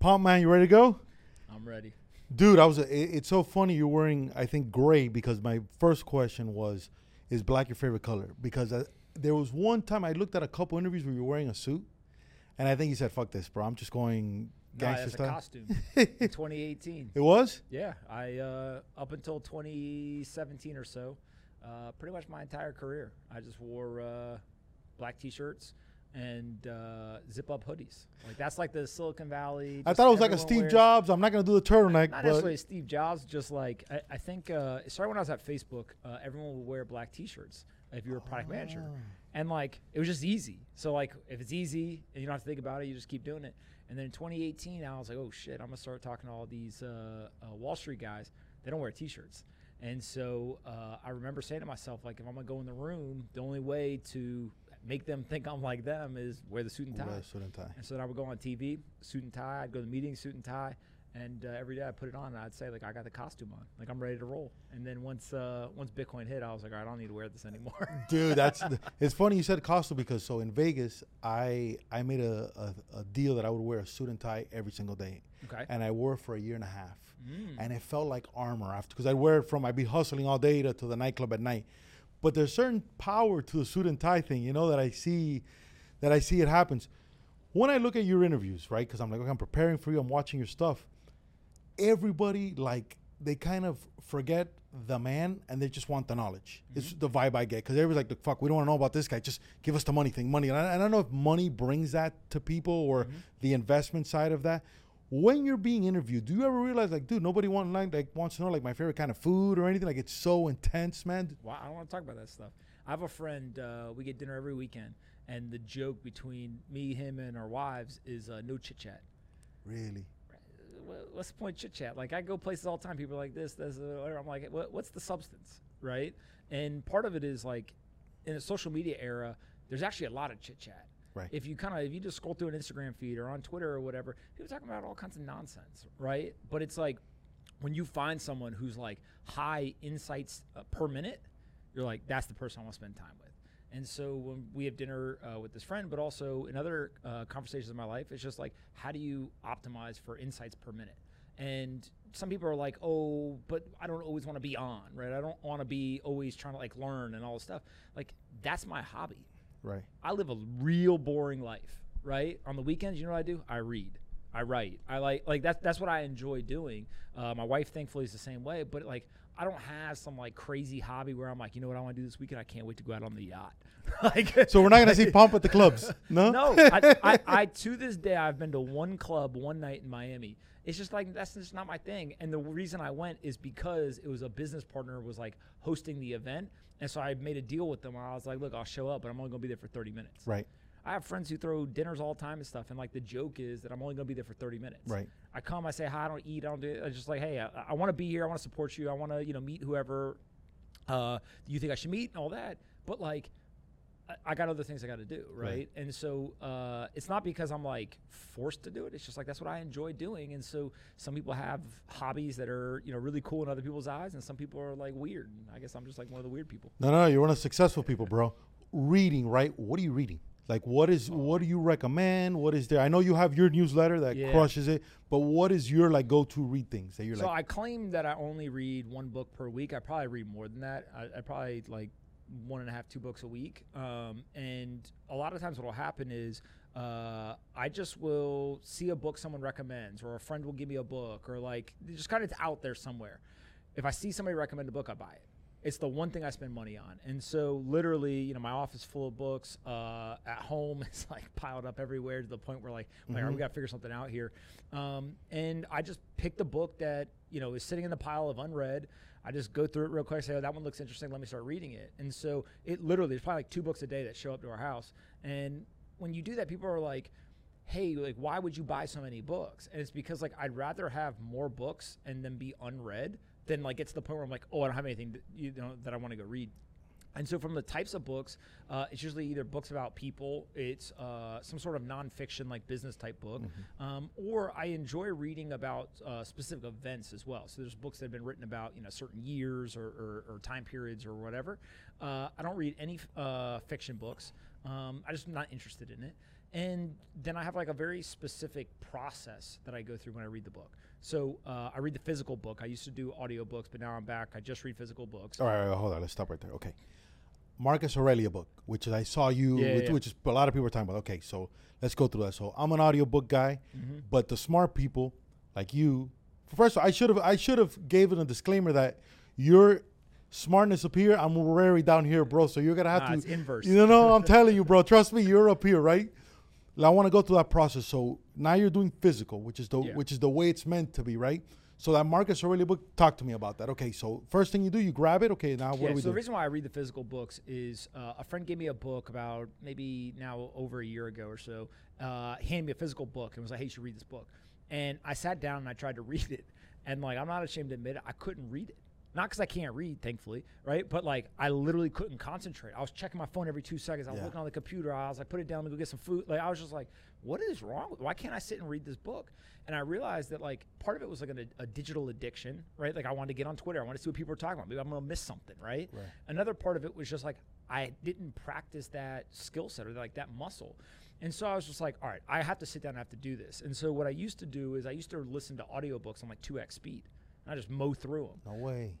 Pump man, you ready to go? I'm ready. Dude, I was. It, it's so funny you're wearing. I think gray because my first question was, "Is black your favorite color?" Because I, there was one time I looked at a couple interviews where you were wearing a suit, and I think you said, "Fuck this, bro. I'm just going Nah, gangster a style." costume. 2018. It was. Yeah, I uh, up until 2017 or so, uh, pretty much my entire career, I just wore uh, black T-shirts and uh, zip-up hoodies. Like that's like the Silicon Valley. I thought it was like a Steve wears- Jobs. I'm not gonna do the turtleneck, Not necessarily Steve Jobs, just like I, I think uh, it started when I was at Facebook. Uh, everyone would wear black T-shirts if you were a product manager, Ah. and like it was just easy. So like if it's easy and you don't have to think about it, you just keep doing it. And then in 2018, I was like, oh shit, I'm gonna start talking to all these uh, uh, Wall Street guys. They don't wear T-shirts, and so uh, I remember saying to myself, like, if I'm gonna go in the room, the only way to make them think I'm like them is wear the suit and tie. Wear suit and tie. And so then I would go on TV, suit and tie. I'd go to meetings, suit and tie. And uh, every day I put it on, and I'd say like I got the costume on, like I'm ready to roll. And then once uh, once Bitcoin hit, I was like, all right, I don't need to wear this anymore. dude that's it's funny you said costume because so in vegas i i made a, a, a deal that i would wear a suit and tie every single day Okay. and i wore it for a year and a half and it felt like armor after because i'd wear it from i'd be hustling all day to, to the nightclub at night but there's certain power to the suit and tie thing you know that i see that i see it happens when i look at your interviews right because i'm like okay, i'm preparing for you i'm watching your stuff everybody like they kind of forget the man and they just want the knowledge. Mm-hmm. It's the vibe I get because everybody's like, "Fuck, we don't want to know about this guy. Just give us the money thing, money." And I, I don't know if money brings that to people or mm-hmm. the investment side of that. When you're being interviewed, do you ever realize, like, dude, nobody want, like, like wants to know like my favorite kind of food or anything? Like, it's so intense, man. Wow, I don't want to talk about that stuff. I have a friend. Uh, we get dinner every weekend, and the joke between me, him, and our wives is uh, no chit chat. Really? What's the point of chit chat? Like I go places all the time. People are like this, this. Whatever. I'm like, what, what's the substance, right? And part of it is like, in a social media era, there's actually a lot of chit chat. Right. If you kind of if you just scroll through an Instagram feed or on Twitter or whatever, people talking about all kinds of nonsense, right? But it's like when you find someone who's like high insights uh, per minute, you're like, that's the person I want to spend time with. And so when we have dinner uh, with this friend, but also in other uh, conversations in my life, it's just like, how do you optimize for insights per minute? And some people are like, oh, but I don't always want to be on, right? I don't want to be always trying to like learn and all this stuff. Like, that's my hobby. Right. I live a real boring life, right? On the weekends, you know what I do? I read. I write. I like like that's that's what I enjoy doing. Uh, my wife, thankfully, is the same way. But like, I don't have some like crazy hobby where I'm like, you know what I want to do this weekend? I can't wait to go out on the yacht. like, So we're not gonna see Pump at the clubs, no? no, I, I, I to this day I've been to one club one night in Miami. It's just like that's just not my thing. And the reason I went is because it was a business partner was like hosting the event, and so I made a deal with them. I was like, look, I'll show up, but I'm only gonna be there for 30 minutes. Right. I have friends who throw dinners all the time and stuff, and like the joke is that I'm only gonna be there for 30 minutes. Right. I come, I say hi, I don't eat, I don't do. It. I just like, hey, I, I want to be here, I want to support you, I want to, you know, meet whoever uh, you think I should meet and all that. But like, I, I got other things I got to do, right? Right. And so uh, it's not because I'm like forced to do it. It's just like that's what I enjoy doing. And so some people have hobbies that are you know really cool in other people's eyes, and some people are like weird. And I guess I'm just like one of the weird people. No, no, you're one of the successful people, bro. Reading, right? What are you reading? Like, what is what do you recommend? What is there? I know you have your newsletter that Yeah. crushes it, but what is your like go-to read things that you're So like? So I claim that I only read one book per week. I probably read more than that. I, I probably like one and a half, two books a week. Um, and a lot of times, what will happen is uh, I just will see a book someone recommends, or a friend will give me a book, or like just kind of it's out there somewhere. If I see somebody recommend a book, I buy it. It's the one thing I spend money on. And so, literally, you know, my office full of books. Uh, at home, it's like piled up everywhere to the point where, like, I'm like, we got to figure something out here. Um, and I just picked the book that, you know, is sitting in the pile of unread. I just go through it real quick, say, oh, that one looks interesting. Let me start reading it. And so, it literally, there's probably like two books a day that show up to our house. And when you do that, people are like, hey, like, why would you buy so many books? And it's because like I'd rather have more books and then be unread than like get to the point where I'm like, oh, I don't have anything that, you know that I want to go read. And so, from the types of books, uh, it's usually either books about people, it's uh, some sort of nonfiction, like business type book, mm-hmm. um, or I enjoy reading about uh, specific events as well. So, there's books that have been written about you know certain years or, or, or time periods or whatever. Uh, I don't read any uh, fiction books. Um, I just am not interested in it. And then I have like a very specific process that I go through when I read the book. So uh, I read the physical book. I used to do audiobooks, but now I'm back. I just read physical books. All right, all right hold on. Let's stop right there. Okay. Marcus Aurelius book, which I saw you, yeah, with, yeah. which is a lot of people are talking about. Okay, so let's go through that. So I'm an audiobook guy, mm-hmm. but the smart people like you, first of all, I should have I should have given a disclaimer that your smartness up here, I'm very down here, bro. So you're gonna have nah, to it's inverse. You know, I'm telling you, bro. Trust me, you're up here, right? I want to go through that process. So now you're doing physical, which is the yeah. which is the way it's meant to be, right? So that Marcus Aurelius book, talk to me about that. Okay, so first thing you do, you grab it. Okay, now what yeah, do we so do? the reason why I read the physical books is uh, a friend gave me a book about maybe now over a year ago or so. Uh, handed me a physical book and was like, "Hey, you should read this book." And I sat down and I tried to read it, and like I'm not ashamed to admit it, I couldn't read it. Not because I can't read, thankfully, right? But like I literally couldn't concentrate. I was checking my phone every two seconds. I was yeah. looking on the computer. I was like, put it down to go get some food. Like I was just like, what is wrong? Why can't I sit and read this book? And I realized that like part of it was like a, a digital addiction, right? Like I wanted to get on Twitter. I wanted to see what people were talking about. Maybe I'm gonna miss something, right? right. Another part of it was just like I didn't practice that skill set or like that muscle. And so I was just like, all right, I have to sit down and have to do this. And so what I used to do is I used to listen to audiobooks on like 2x speed. I just mow through them. No way.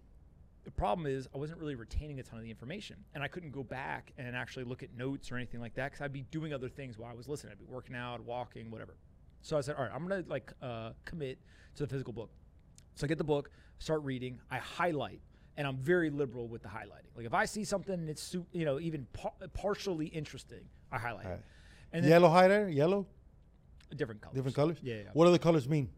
The problem is I wasn't really retaining a ton of the information, and I couldn't go back and actually look at notes or anything like that because I'd be doing other things while I was listening. I'd be working out, walking, whatever. So I said, all right, I'm gonna like uh, commit to the physical book. So I get the book, start reading, I highlight, and I'm very liberal with the highlighting. Like if I see something that's you know even par- partially interesting, I highlight right. it. And yellow highlighter, yellow. Different colors. Different colors. Yeah, yeah. What do the colors mean?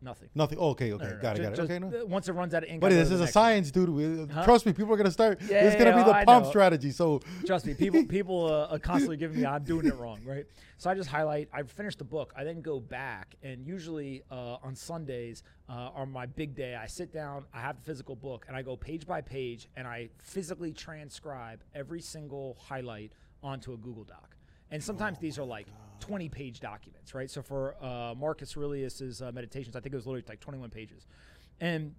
Nothing. Nothing. Oh, okay, okay, no, no, got, no. It, got it, Okay, no. Once it runs out of ink. But this is a science, one. dude. Huh? Trust me, people are gonna start. Yeah, it's gonna yeah, be the pump strategy. So trust me, people people uh, are constantly giving me I'm doing it wrong, right? So I just highlight. I finish the book. I then go back, and usually uh, on Sundays uh, are my big day. I sit down. I have the physical book, and I go page by page, and I physically transcribe every single highlight onto a Google Doc. And sometimes oh these are like. God 20 page documents, right? So for uh, Marcus Aurelius's uh, meditations, I think it was literally like 21 pages. And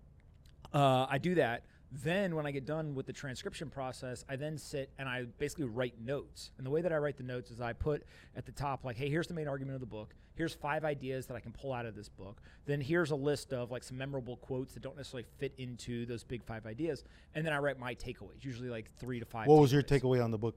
uh, I do that. Then when I get done with the transcription process, I then sit and I basically write notes. And the way that I write the notes is I put at the top like, hey, here's the main argument of the book. Here's five ideas that I can pull out of this book. Then here's a list of like some memorable quotes that don't necessarily fit into those big five ideas. And then I write my takeaways, usually like three to five. What was your takeaway on the book?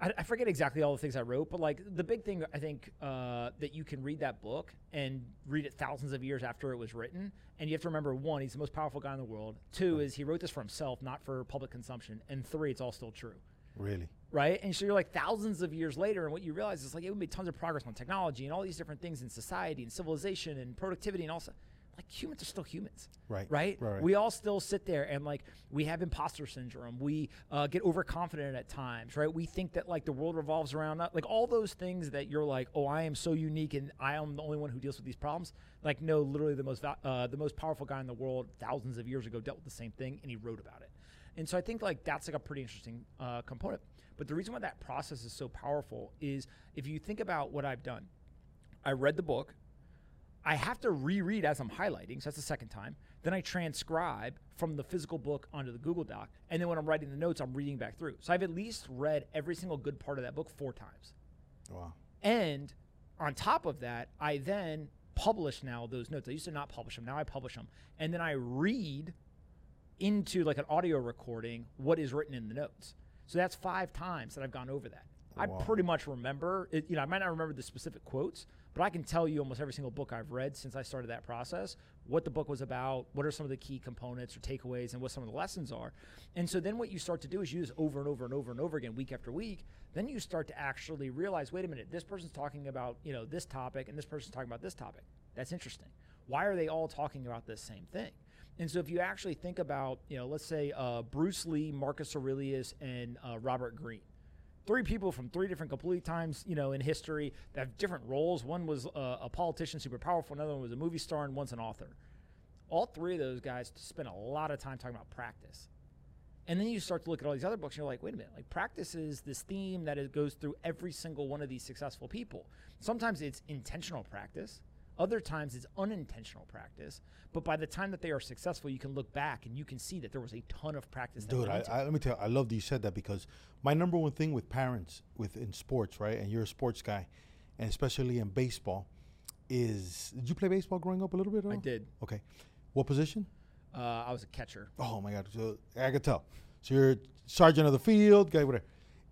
I, I, forget exactly all the things I wrote, but like the big thing I think uh, that you can read that book and read it thousands of years after it was written, and you have to remember one, he's the most powerful guy in the world. Two is he wrote this for himself, not for public consumption, and three, it's all still true. Really? Right? And so you're like thousands of years later, and what you realize is like it would made tons of progress on technology and all these different things in society and civilization and productivity and all stuff like humans are still humans. Right. right. Right. We all still sit there and like we have imposter syndrome. We uh, get overconfident at times, right? We think that like the world revolves around us. Like all those things that you're like, oh, I am so unique and I am the only one who deals with these problems. Like, no, literally the most uh, the most powerful guy in the world thousands of years ago dealt with the same thing and he wrote about it. And so I think like that's like a pretty interesting uh, component. But the reason why that process is so powerful is if you think about what I've done, I read the book, I have to reread as I'm highlighting, so that's the second time. Then I transcribe from the physical book onto the Google Doc, and then when I'm writing the notes, I'm reading back through. So I've at least read every single good part of that book four times. Wow. And on top of that, I then publish now those notes. I used to not publish them, now I publish them. And then I read into like an audio recording what is written in the notes. So that's five times that I've gone over that. I pretty much remember it, you know, I might not remember the specific quotes, but I can tell you almost every single book I've read since I started that process, what the book was about, what are some of the key components or takeaways, and what some of the lessons are. And so then what you start to do is use over and over and over and over again, week after week. Then you start to actually realize, wait a minute, this person's talking about you know this topic, and this person's talking about this topic. That's interesting. Why are they all talking about this same thing? And so if you actually think about, you know, let's say uh, Bruce Lee, Marcus Aurelius, and uh, Robert Greene three people from three different complete times, you know, in history that have different roles. One was uh, a politician, super powerful. Another one was a movie star, and one's an author. All three of those guys spent a lot of time talking about practice. And then you start to look at all these other books, and you're like, wait a minute, like practice is this theme that it goes through every single one of these successful people. Sometimes it's intentional practice, other times it's unintentional practice. But by the time that they are successful, you can look back and you can see that there was a ton of practice. that Dude, I, I, let me tell you, I love that you said that because my number one thing with parents within sports, right, and you're a sports guy, and especially in baseball, is did you play baseball growing up a little bit? I did. Okay, what position? Uh, I was a catcher. Oh my God, so I could tell. So you're sergeant of the field, guy, whatever,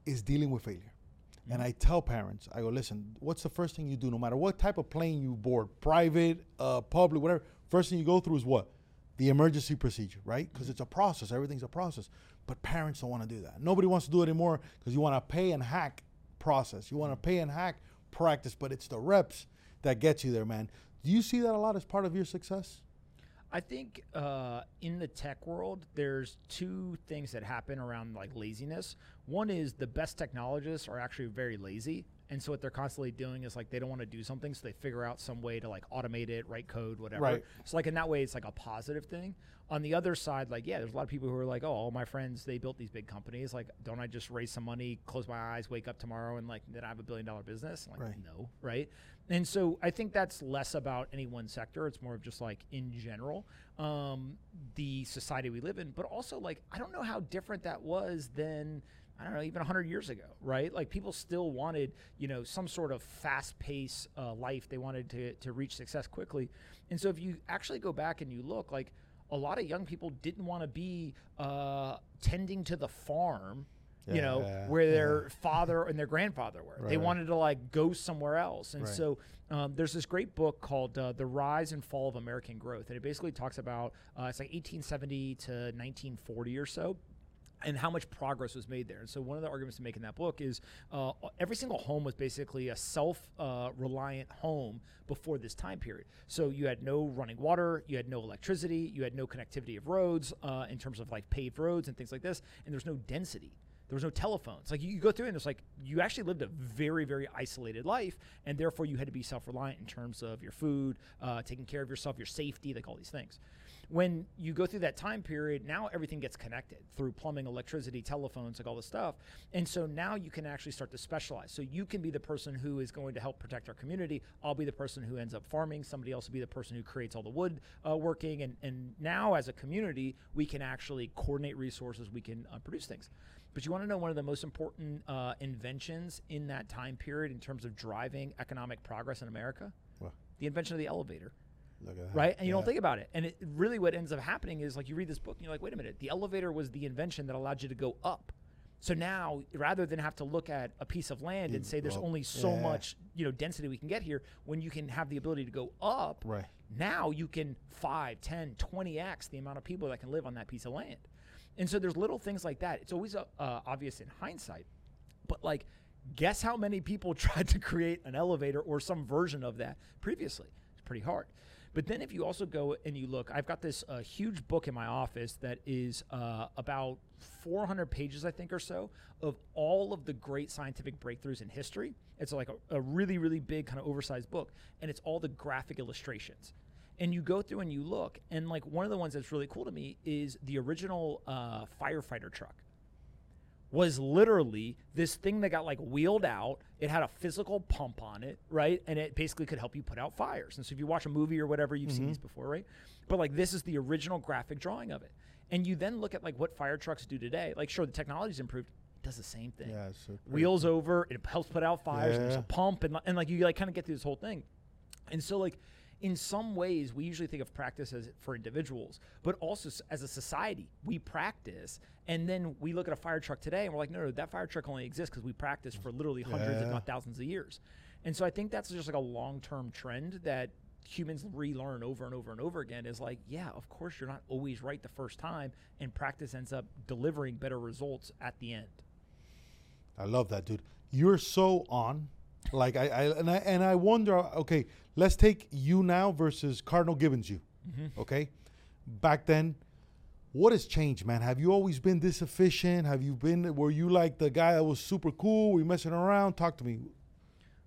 is dealing with failure. And I tell parents, I go, listen, what's the first thing you do, no matter what type of plane you board, private, uh, public, whatever, first thing you go through is what? The emergency procedure, right? Because it's a process, everything's a process. But parents don't want to do that. Nobody wants to do it anymore because you want to pay and hack process. You want to pay and hack practice, but it's the reps that get you there, man. Do you see that a lot as part of your success? I think uh, in the tech world, there's two things that happen around like laziness. One is the best technologists are actually very lazy. And so what they're constantly doing is like they don't want to do something, so they figure out some way to like automate it, write code, whatever. Right. So like in that way, it's like a positive thing. On the other side, like yeah, there's a lot of people who are like, oh, all my friends they built these big companies. Like, don't I just raise some money, close my eyes, wake up tomorrow, and like then I have a billion dollar business? Like, Right. no, right? And so I think that's less about any one sector. It's more of just like in general, um, the society we live in. But also like I don't know how different that was than I don't know, even 100 years ago, right? Like people still wanted, you know, some sort of fast pace uh, life. They wanted to, to reach success quickly. And so if you actually go back and you look, like a lot of young people didn't want to be uh, tending to the farm, you know, Yeah, where their father and their grandfather were. they Right, right. wanted to like go somewhere else. And Right. so um, there's this great book called uh, The Rise and Fall of American Growth. And it basically talks about, uh, it's like 1870 to 1940 or so and how much progress was made there. And so one of the arguments to make in that book is uh, every single home was basically a self-reliant home before this time period. So you had no running water, you had no electricity, you had no connectivity of roads uh, in terms of like paved roads and things like this, and there's no density. There was no telephones. Like you, you go through and it's like you actually lived a very, very isolated life, and therefore you had to be self-reliant in terms of your food, uh, taking care of yourself, your safety, like all these things when you go through that time period, now everything gets connected through plumbing, electricity, telephones, like all this stuff. And so now you can actually start to specialize. So you can be the person who is going to help protect our community. I'll be the person who ends up farming. Somebody else will be the person who creates all the wood uh, working. And, and now as a community, we can actually coordinate resources. We can uh, produce things. But you want to know one of the most important uh, inventions in that time period in terms of driving economic progress in America? Well, The invention of the elevator look at that. Right? And you don't think about it. And it really what ends up happening is like you read this book and you're like, wait a minute, the elevator was the invention that allowed you to go up. So now, rather than have to look at a piece of land and say there's only so Yeah. much, you know, density we can get here, when you can have the ability to go up, Right. now you can 5, 10, 20x the amount of people that can live on that piece of land. And so there's little things like that. It's always uh, uh, obvious in hindsight, but like, guess how many people tried to create an elevator or some version of that previously? It's pretty hard. But then if you also go and you look, I've got this uh, huge book in my office that is uh, about 400 pages, I think, or so, of all of the great scientific breakthroughs in history. It's like a, a really, really big kind of oversized book, and it's all the graphic illustrations and you go through and you look and like one of the ones that's really cool to me is the original uh, firefighter truck was literally this thing that got like wheeled out. It had a physical pump on it right? And it basically could help you put out fires. And so if you watch a movie or whatever you've seen mm-hmm. these before right? But like this is the original graphic drawing of it. And you then look at like what fire trucks do today. Like sure the technology's improved. It does the same thing. Yeah, it's a pretty- wheels over it helps put out fires and there's a pump and, and like you like kind of get through this whole thing. And so like in some ways we usually think of practice as for individuals but also as a society we practice and then we look at a fire truck today and we're like no no that fire truck only exists because we practice for literally hundreds if not thousands of years and so i think that's just like a long-term trend that humans relearn over and over and over again is like yeah of course you're not always right the first time and practice ends up delivering better results at the end I love that, dude. You're so on. Like I, I and I and I wonder. Okay, let's take you now versus Cardinal Gibbons. You, Mm-hmm. okay? Back then, What has changed, man? Have you always been this efficient? Have you been? Were you like the guy that was super cool? We messing around? Talk to me.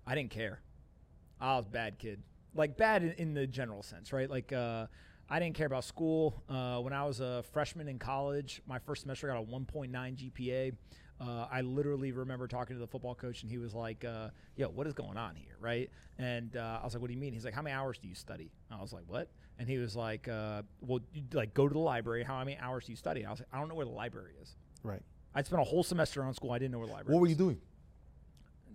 I didn't care. I was bad kid, like bad in, in the general sense, right? Like uh, I didn't care about school. Uh, when I was a freshman in college, my first semester I got a 1.9 GPA. Uh, I literally remember talking to the football coach, and he was like, uh, "Yo, what is going on here?" Right? And uh, I was like, "What do you mean?" He's like, "How many hours do you study?" I was like, "What?" And he was like, uh, "Well, you, like go to the library. How many hours do you study?" I was like, "I don't know where the library is." Right. I spent a whole semester on school. I didn't know where the library. What were you doing?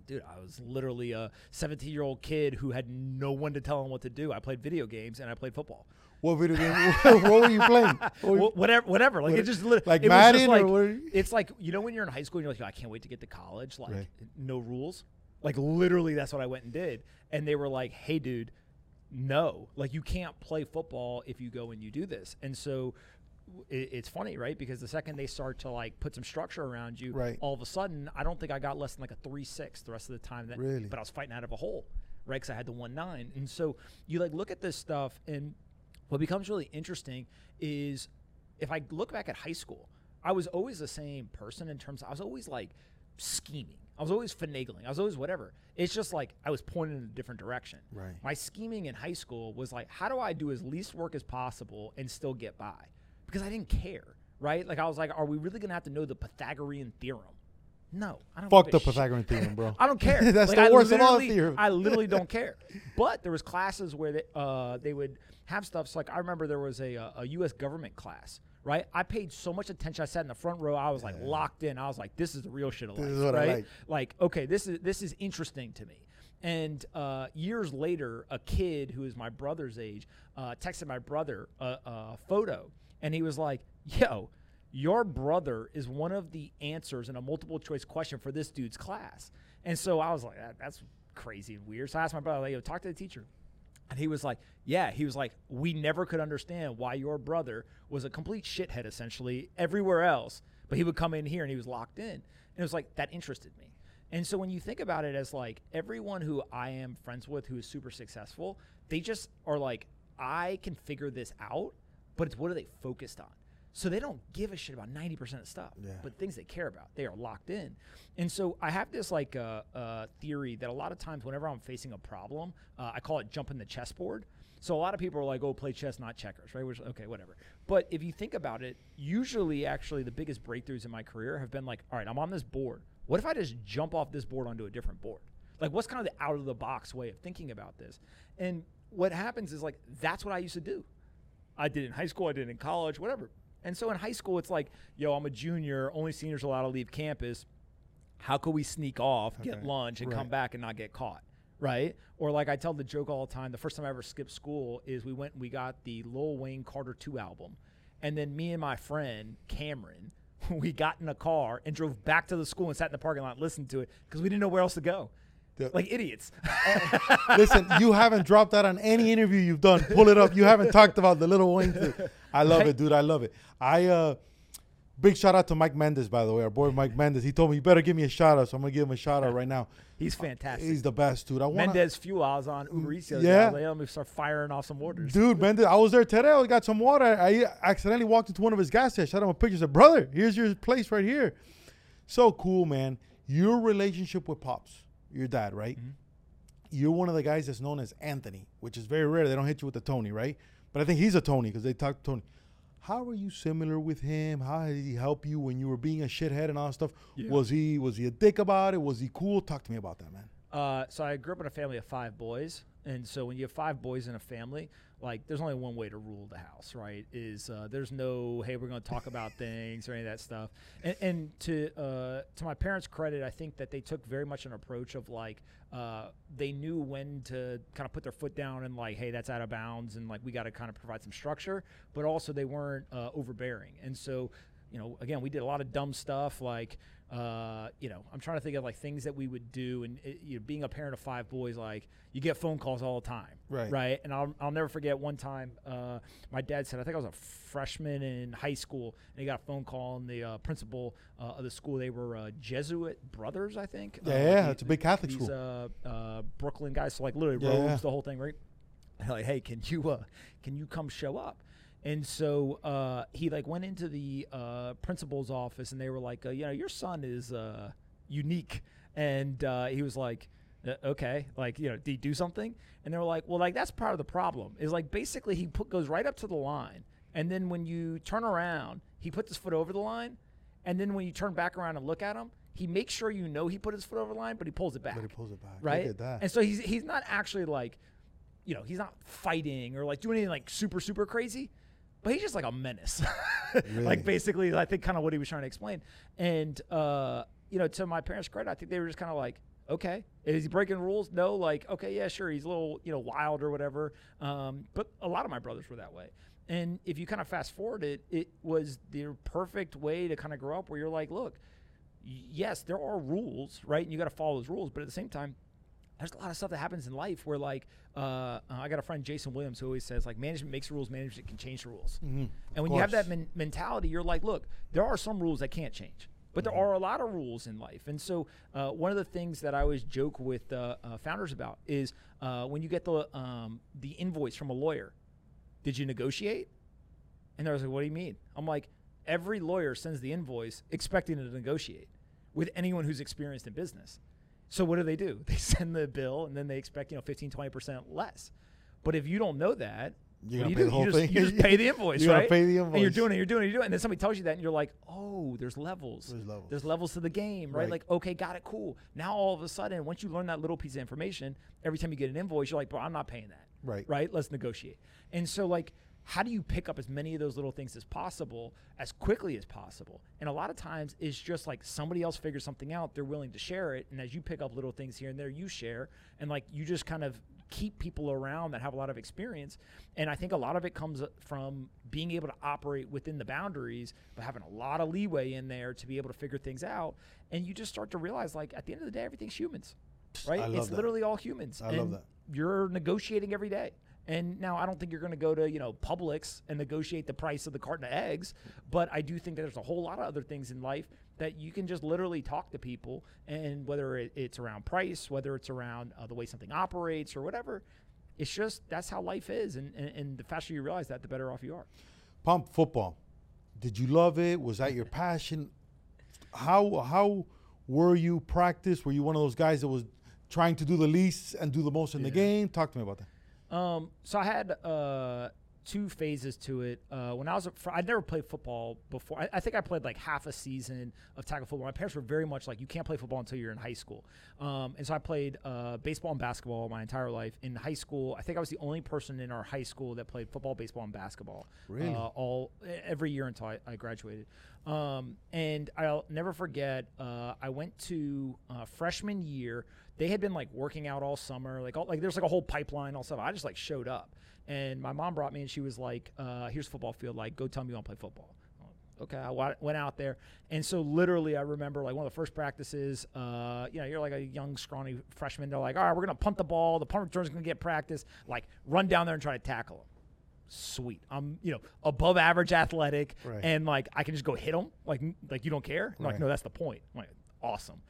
Dude, I was literally a 17 year old kid who had no one to tell him what to do. I played video games and I played football. What video game? what were you playing? What were you- whatever, whatever. Like What- it just like it was just Madden or It's like you know when you're in high school and you're like, "Yo, I can't wait to get to college. Like Right. no rules. Like literally, that's what I went and did. And they were like, "Hey, dude, no. Like you can't play football if you go and you do this." And so it, it's funny, right? Because the second they start to like put some structure around you, Right. all of a sudden, I don't think I got less than like a three six the rest of the time. That Really? but I was fighting out of a hole, right? Because I had the one nine, and so you like look at this stuff, and what becomes really interesting is if I look back at high school, I was always the same person in terms. Of, I was always like scheming. I was always finagling. I was always whatever. It's just like I was pointed in a different direction. Right. My scheming in high school was like, how do I do as least work as possible and still get by? Because I didn't care, right? Like I was like, are we really gonna have to know the Pythagorean theorem? No, I don't. Fuck the shit. Pythagorean theorem, bro. I don't care. That's Like, the I worst of all theorems. I literally don't care. But there was classes where they uh, they would have stuff. So like I remember there was a, a U.S. government class. Right, I paid so much attention. I sat in the front row. I was like locked in. I was like, "This is the real shit of This life." is what I right? like. Like, okay, this is this is interesting to me. And uh, years later, a kid who is my brother's age uh, texted my brother a, a photo, and he was like, "Yo, your brother is one of the answers in a multiple choice question for this dude's class." And so I was like, that, "That's crazy and weird." So I asked my brother, like, "Yo, talk to the teacher." And he was like, Yeah, he was like, We never could understand why your brother was a complete shithead essentially everywhere else, but he would come in here and he was locked in. And it was like, That interested me. And so when you think about it as like everyone who I am friends with who is super successful, they just are like, I can figure this out, but it's what are they focused on? So they don't give a shit about 90% of stuff, Yeah. but things they care about, they are locked in. And so I have this like uh, uh, theory that a lot of times whenever I'm facing a problem, uh, I call it jumping the chessboard. So a lot of people are like, "Oh, play chess, not checkers," right? Which okay, whatever. But if you think about it, usually actually the biggest breakthroughs in my career have been like, "All right, I'm on this board. What if I just jump off this board onto a different board?" Like, what's kind of the out of the box way of thinking about this? And what happens is like that's what I used to do. I did it in high school, I did it in college, whatever. And so in high school, it's like, yo, I'm a junior, only seniors allowed to leave campus. How could we sneak off, get lunch, and come back and not get caught? Right? Or like I tell the joke all the time, the first time I ever skipped school is we went and we got the Lil Wayne Carter 2 album. And then me and my friend, Cameron, we got in a car and drove back to the school and sat in the parking lot and listened to it because we didn't know where else to go. The- Like idiots. Listen, you haven't dropped that on any interview you've done. Pull it up. You haven't talked about the Lil Wayne thing. I love Right? it, dude. I love it. I uh big shout out to Mike Mendez, by the way, our boy Mike Mendez. He told me you better give me a shout out, so I'm gonna give him a shout out right now. He's fantastic. He's the best, dude. I want Mendez Fuel, I was on Uber Eats. the other day. Yeah. I was like, let me start firing off some orders. Dude, Mendez, I was there today. I got some water. I accidentally walked into one of his gas stations. I shot him a picture. Said, "Brother, here's your place right here." So cool, man. Your relationship with pops, your dad, right? You're one of the guys that's known as Anthony, which is very rare. They don't hit you with the Tony, right? But I think he's a Tony because they talk to Tony. How are you similar with him? How did he help you when you were being a shithead and all that stuff? Yeah. Was he was he a dick about it? Was he cool? Talk to me about that, man. Uh, so I grew up in a family of five boys, and so when you have five boys in a family, like there's only one way to rule the house, right? Is uh, there's no hey we're going to talk about things or any of that stuff. And, and to uh, to my parents' credit, I think that they took very much an approach of like uh, they knew when to kind of put their foot down and like hey that's out of bounds and like we got to kind of provide some structure, but also they weren't uh, overbearing. And so you know, again, we did a lot of dumb stuff like, uh, you know, I'm trying to think of like things that we would do. And, it, you know, being a parent of five boys, like, you get phone calls all the time. Right. Right. And I'll, I'll never forget one time, uh, my dad said, I think I was a freshman in high school, and he got a phone call, and the uh, principal uh, of the school, they were uh, Jesuit brothers, I think. Yeah, Uh, yeah, it's a big Catholic these, school. Brooklyn guys, so like literally Yeah, robes, yeah. the whole thing, right? Like, hey, can you uh, can you come show up? And so uh, he like went into the uh, principal's office, and they were like, uh, "You know, your son is uh, unique." And uh, he was like, "Uh, "Okay, like you know, did he do something?" And they were like, "Well, like that's part of the problem. Is like basically he put goes right up to the line, and then when you turn around, he puts his foot over the line, and then when you turn back around and look at him." He makes sure you know he put his foot over the line, but he pulls it back. But he pulls it back. Right? And so he's he's not actually like, you know, he's not fighting or like doing anything like super super crazy, but he's just like a menace. Really? like basically, I think kind of what he was trying to explain. And uh, you know, to my parents' credit, I think they were just kind of like, okay, is he breaking rules? No, like, okay, yeah, sure, he's a little you know wild or whatever. Um, but a lot of my brothers were that way. And if you kind of fast forward it, it was the perfect way to kind of grow up where you're like, look, yes, there are rules, right? And you got to follow those rules. But at the same time, there's a lot of stuff that happens in life where, like, uh, I got a friend, Jason Williams, who always says, like, management makes the rules, management can change the rules. Mhm, And when you have that men- mentality, you're like, look, there are some rules that can't change. But there are a lot of rules in life. And so, uh, one of the things that I always joke with uh, uh, founders about is uh, when you get the, um, the invoice from a lawyer, did you negotiate? And they're like, what do you mean? I'm like, every lawyer sends the invoice expecting to negotiate with anyone who's experienced in business. So what do they do? They send the bill and then they expect, you know, 15, 20% less. But if you don't know that, what do you pay the do? whole you just, thing. You just pay the invoice, You right? pay the And you're doing it, you're doing it, you're doing it. And then somebody tells you that and you're like, oh, there's levels. There's levels. There's levels to the game, right? Right. Like, okay, got it, cool. Now all of a sudden, once you learn that little piece of information, every time you get an invoice, you're like, bro, I'm not paying that Right. right? Let's negotiate. And so, like, how do you pick up as many of those little things as possible as quickly as possible? And a lot of times it's just like somebody else figures something out, they're willing to share it. And as you pick up little things here and there, you share. And like, you just kind of keep people around that have a lot of experience. And I think a lot of it comes uh, from being able to operate within the boundaries, but having a lot of leeway in there to be able to figure things out. And you just start to realize, like, at the end of the day, everything's humans, right? It's that. literally all humans. I love And that. You're negotiating every day. And now I don't think you're going to go to, you know, Publix and negotiate the price of the carton of eggs, but I do think that there's a whole lot of other things in life that you can just literally talk to people and whether it's around price, whether it's around uh, the way something operates or whatever, it's just that's how life is and, and, and the faster you realize that the better off you are. Pump football. Did you love it? Was that your passion? How how were you practice? Were you one of those guys that was trying to do the least and do the most in the game? Talk to me about that. Um, so I had uh, two phases to it. Uh, when I was, fr- I'd never played football before. I, I think I played like half a season of tackle football. My parents were very much like, you can't play football until you're in high school. Um, and so I played uh, baseball and basketball my entire life. In high school, I think I was the only person in our high school that played football, baseball, and basketball. Really? Uh, all every year until I, I graduated. Um, and I'll never forget. Uh, I went to uh, freshman year. They had been like working out all summer, like all, like there's like a whole pipeline, all stuff. I just like showed up, and my mom brought me, and she was like, uh, "Here's football field. Like, go tell me you want to play football." Okay, I went out there, and so literally, I remember like one of the first practices. Uh, you know, you're like a young, scrawny freshman. They're like, "All right, we're gonna punt the ball. The punt return's gonna get practice. Like, run down there and try to tackle him." sweet. I'm, you know, above average athletic, Right. and like I can just go hit them. Like, like you don't care. I'm Like, no, that's the point. I'm like, awesome.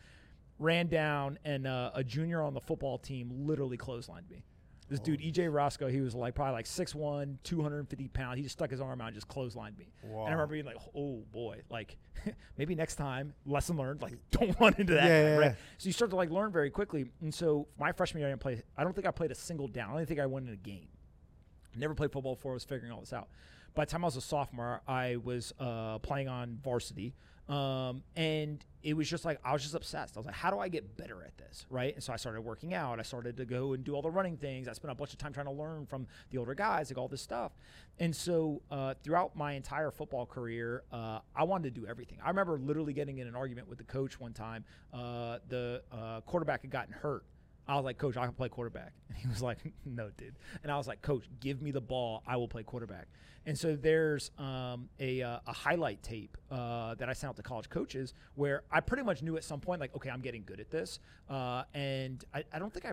Ran down, and uh, a junior on the football team literally clotheslined me. This dude, EJ Roscoe, he was like probably like 6'1", 250 pounds. He just stuck his arm out and just clotheslined me. And I remember being like, oh boy, like maybe next time, lesson learned, like don't run into that. Yeah, right? yeah. So you start to like learn very quickly. And so my freshman year, I didn't play. I don't think I played a single down. I don't think I won in a game. Never played football before. I was figuring all this out. By the time I was a sophomore, I was uh, playing on varsity, um, and it was just like I was just obsessed. I was like, "How do I get better at this?" Right? And so I started working out. I started to go and do all the running things. I spent a bunch of time trying to learn from the older guys, like all this stuff. And so uh, throughout my entire football career, uh, I wanted to do everything. I remember literally getting in an argument with the coach one time. Uh, the uh, quarterback had gotten hurt. I was like, Coach, I can play quarterback. And he was like, No, dude. And I was like, Coach, give me the ball. I will play quarterback. And so there's um, a, uh, a highlight tape uh, that I sent out to college coaches where I pretty much knew at some point, like, okay, I'm getting good at this. Uh, and I, I don't think I,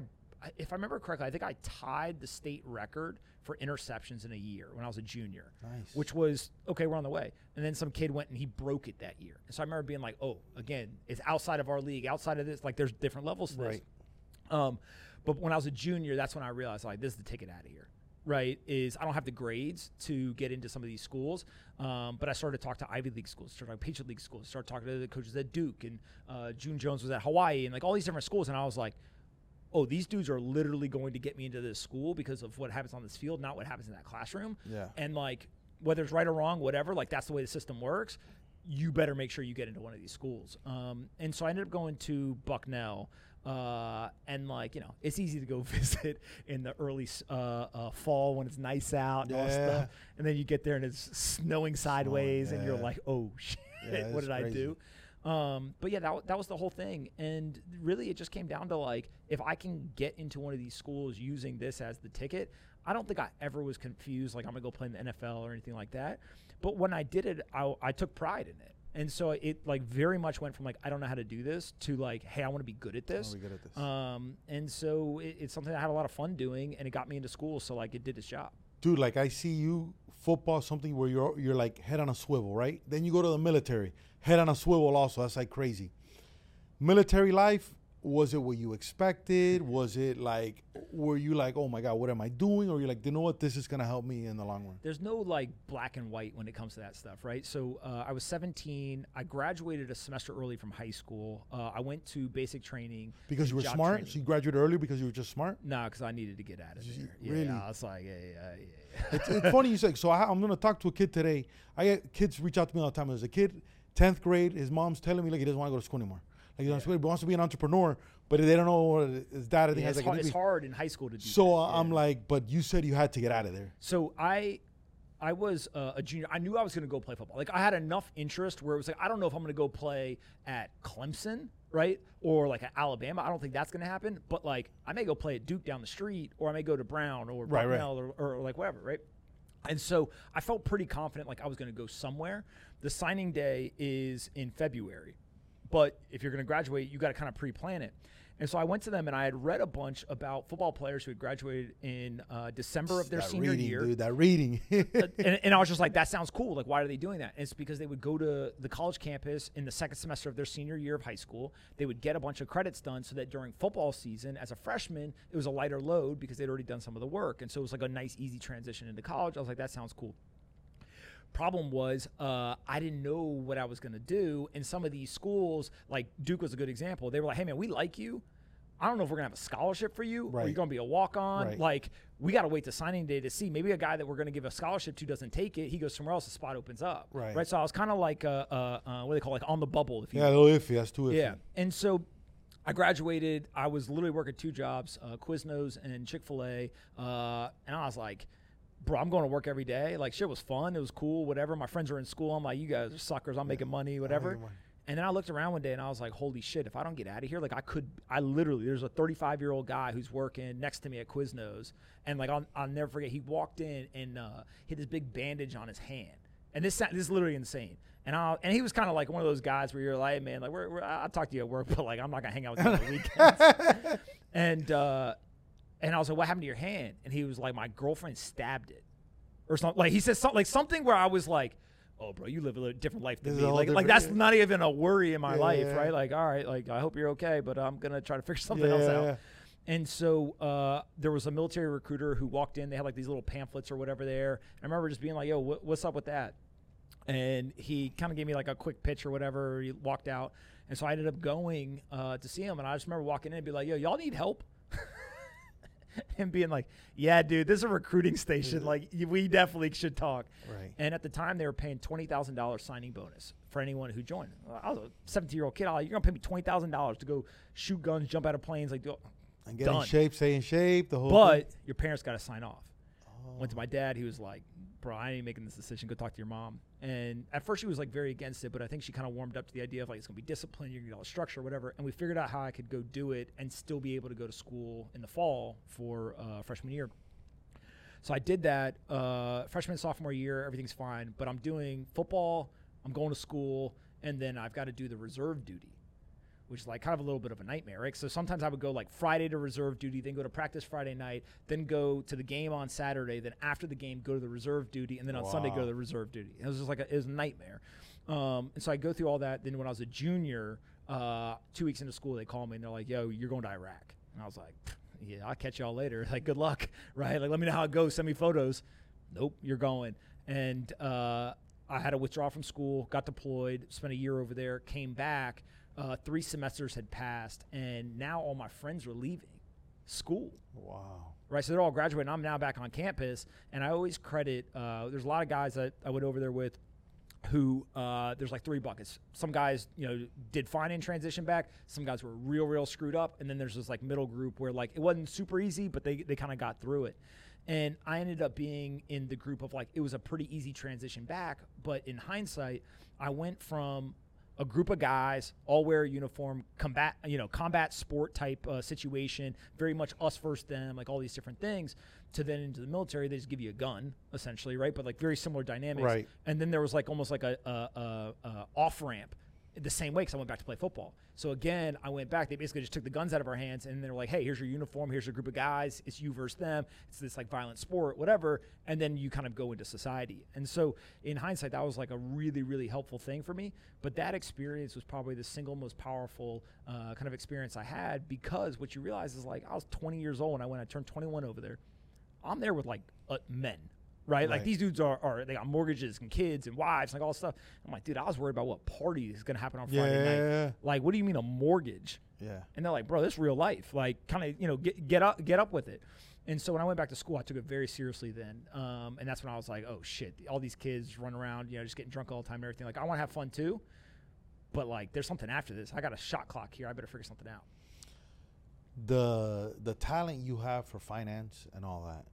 if I remember correctly, I think I tied the state record for interceptions in a year when I was a junior. Nice. Which was, okay, we're on the way. And then some kid went and he broke it that year. And so I remember being like, oh, again, it's outside of our league, outside of this. Like, there's different levels to this. Um, but when I was a junior, that's when I realized like this is the ticket out of here, right, is I don't have the grades to get into some of these schools. Um, but I started to talk to Ivy League schools, started talking to Patriot League schools, started talking to the coaches at Duke, and uh, June Jones was at Hawaii, and like all these different schools. And I was like, oh, these dudes are literally going to get me into this school because of what happens on this field, not what happens in that classroom. Yeah. And like, whether it's right or wrong, whatever, like that's the way the system works. You better make sure you get into one of these schools. Um, and so I ended up going to Bucknell. Uh, and like you know, it's easy to go visit in the early uh, uh, fall when it's nice out and all stuff. And then you get there and it's snowing sideways, and you're like, oh shit, Yeah, what did I do? Um, but yeah, that, that was the whole thing. And really, it just came down to like, if I can get into one of these schools using this as the ticket, I don't think I ever was confused, like I'm going to go play in the NFL or anything like that. But when I did it, I, I took pride in it. And so it like very much went from like, I don't know how to do this to like, hey, I want to be good at I this. be good at this. Um, and so it, it's something I had a lot of fun doing and it got me into school. So like it did its job. dude, like I see you football something where you're you're like head on a swivel, right? Then you go to the military, head on a swivel also. That's like crazy. Military life, was it what you expected? Was it like were you like, oh my god, what am I doing? Or you're like, you know what, this is gonna help me in the long run. there's no like black and white when it comes to that stuff, right? So uh, I was 17. I graduated a semester early from high school. Uh, I went to basic training Because you were smart? training. So you graduated early because you were just smart? No, because I needed to get out of there. Yeah, really? I was like, yeah, yeah, yeah. it's, it's funny you say. So I, I'm gonna talk to a kid today. I get kids reach out to me all the time. As a kid, tenth grade. His mom's telling me like he doesn't want to go to school anymore. Like he wants to be an entrepreneur, but they don't know what his dad. I think Yeah, has it's, like hard, it's hard in high school to do. So that, uh, yeah. I'm like, but you said you had to get out of there. So I, I was uh, a junior. I knew I was going to go play football. Like I had enough interest where it was like I don't know if I'm going to go play at Clemson, right, or like at Alabama. I don't think that's going to happen. But like I may go play at Duke down the street, or I may go to Brown or Right, right. Or, or like whatever, right. And so I felt pretty confident like I was going to go somewhere. The signing day is in February. But if you're going to graduate, you got to kind of pre-plan it. And so I went to them and I had read a bunch about football players who had graduated in uh, December of their that senior reading, year. dude. That reading. and, and I was just like, that sounds cool. Like, why are they doing that? And it's because they would go to the college campus in the second semester of their senior year of high school. They would get a bunch of credits done so that during football season, as a freshman, it was a lighter load because they'd already done some of the work. And so it was like a nice, easy transition into college. I was like, that sounds cool. Problem was, uh, I didn't know what I was going to do. And some of these schools, like Duke was a good example, they were like, hey, man, we like you. I don't know if we're going to have a scholarship for you or Right. you're going to be a walk on. Right. Like, we got to wait to signing day to see. Maybe a guy that we're going to give a scholarship to doesn't take it. He goes somewhere else, the spot opens up. Right. Right. So I was kind of like, uh, uh, uh, what do they call it? like on the bubble, if you yeah, a little iffy. That's too iffy. Yeah. And so I graduated. I was literally working two jobs, uh, Quiznos and Chick fil A. Uh, and I was like, bro, I'm going to work every day. Like, shit was fun. It was cool, whatever. My friends are in school. I'm like, you guys are suckers. I'm making money, whatever. making money. And then I looked around one day and I was like, holy shit, if I don't get out of here, like I could, I literally, there's a 35 year old guy who's working next to me at Quiznos. And like, I'll, I'll never forget, he walked in and uh, hit this big bandage on his hand. And this, this is literally insane. And I, and he was kind of like one of those guys where you're like, hey, man, like, we're, we're, I'll talk to you at work, but like, I'm not going to hang out with you on the weekends. and, uh, and I was like, what happened to your hand? And he was like, my girlfriend stabbed it or something. Like he said something like something where I was like, "Oh, bro, you live a different life than This me. Like, like that's yeah. not even a worry in my Yeah, life, yeah. right? Like, all right, like I hope you're okay, but I'm gonna try to figure something else out." yeah. And so uh, there was a military recruiter who walked in. They had like these little pamphlets or whatever there. I remember just being like, "Yo, what, what's up with that?" And he kind of gave me like a quick pitch or whatever. He walked out, and so I ended up going uh, to see him. And I just remember walking in and be like, "Yo, y'all need help." and being like, "Yeah, dude, this is a recruiting station. Mm-hmm. Like, we definitely should talk." Right. And at the time, they were paying twenty thousand dollars signing bonus for anyone who joined. I was a seventeen-year-old kid. Like, You're gonna pay me twenty thousand dollars to go shoot guns, jump out of planes, like, do- And get in Done. shape, stay in shape. The whole. but thing. your parents got to sign off. Oh. Went to oh. my dad. He was like, "Bro, I ain't making this decision. Go talk to your mom." And at first, she was like very against it, but I think she kind of warmed up to the idea of like it's gonna be discipline, you're gonna get all the structure, whatever. And we figured out how I could go do it and still be able to go to school in the fall for uh, freshman year. So I did that uh, freshman sophomore year. Everything's fine, but I'm doing football. I'm going to school, and then I've got to do the reserve duty which is like kind of a little bit of a nightmare, right? So sometimes I would go like Friday to reserve duty, then go to practice Friday night, then go to the game on Saturday, then after the game go to the reserve duty, and then on Sunday go to the reserve duty. It was just like a, it was a nightmare. Um, and so I go through all that. Then when I was a junior, uh, two weeks into school, they call me and they're like, "Yo, you're going to Iraq," and I was like. yeah, I'll catch y'all later. Like, good luck, right? Like, let me know how it goes. Send me photos. Nope, you're going. And uh, I had to withdraw from school, got deployed, spent a year over there, came back. Uh, three semesters had passed, and now all my friends were leaving school. Wow. Right, so they're all graduating. I'm now back on campus, and I always credit. Uh, there's a lot of guys that I went over there with who uh, there's like three buckets. Some guys, you know, did fine in transition back. Some guys were real, real screwed up, and then there's this like middle group where like it wasn't super easy, but they they kind of got through it. And I ended up being in the group of like it was a pretty easy transition back, but in hindsight, I went from a group of guys all wear a uniform combat you know combat sport type uh, situation very much us versus them like all these different things to then into the military they just give you a gun essentially right but like very similar dynamics Right. and then there was like almost like a, a, a, a off ramp the same way because I went back to play football. So again, I went back. They basically just took the guns out of our hands and they're like, "Hey, here's your uniform. Here's your group of guys. It's you versus them. It's this like violent sport, whatever." And then you kind of go into society. And so, in hindsight, that was like a really, really helpful thing for me. But that experience was probably the single most powerful uh, kind of experience I had because what you realize is like I was 20 years old when I went. I turned 21 over there. I'm there with like uh, men, right? Like these dudes are, are they got mortgages and kids and wives, like all this stuff. I'm like, dude, I was worried about what party is gonna happen on Friday night. Yeah. Like, what do you mean a mortgage? Yeah. And they're like, bro, this is real life. Like, kind of, you know, get get up get up with it. And so when I went back to school, I took it very seriously then. Um, and that's when I was like, oh shit, all these kids run around, you know, just getting drunk all the time and everything. Like, I want to have fun too, but like, there's something after this. I got a shot clock here. I better figure something out. The the talent you have for finance and all that.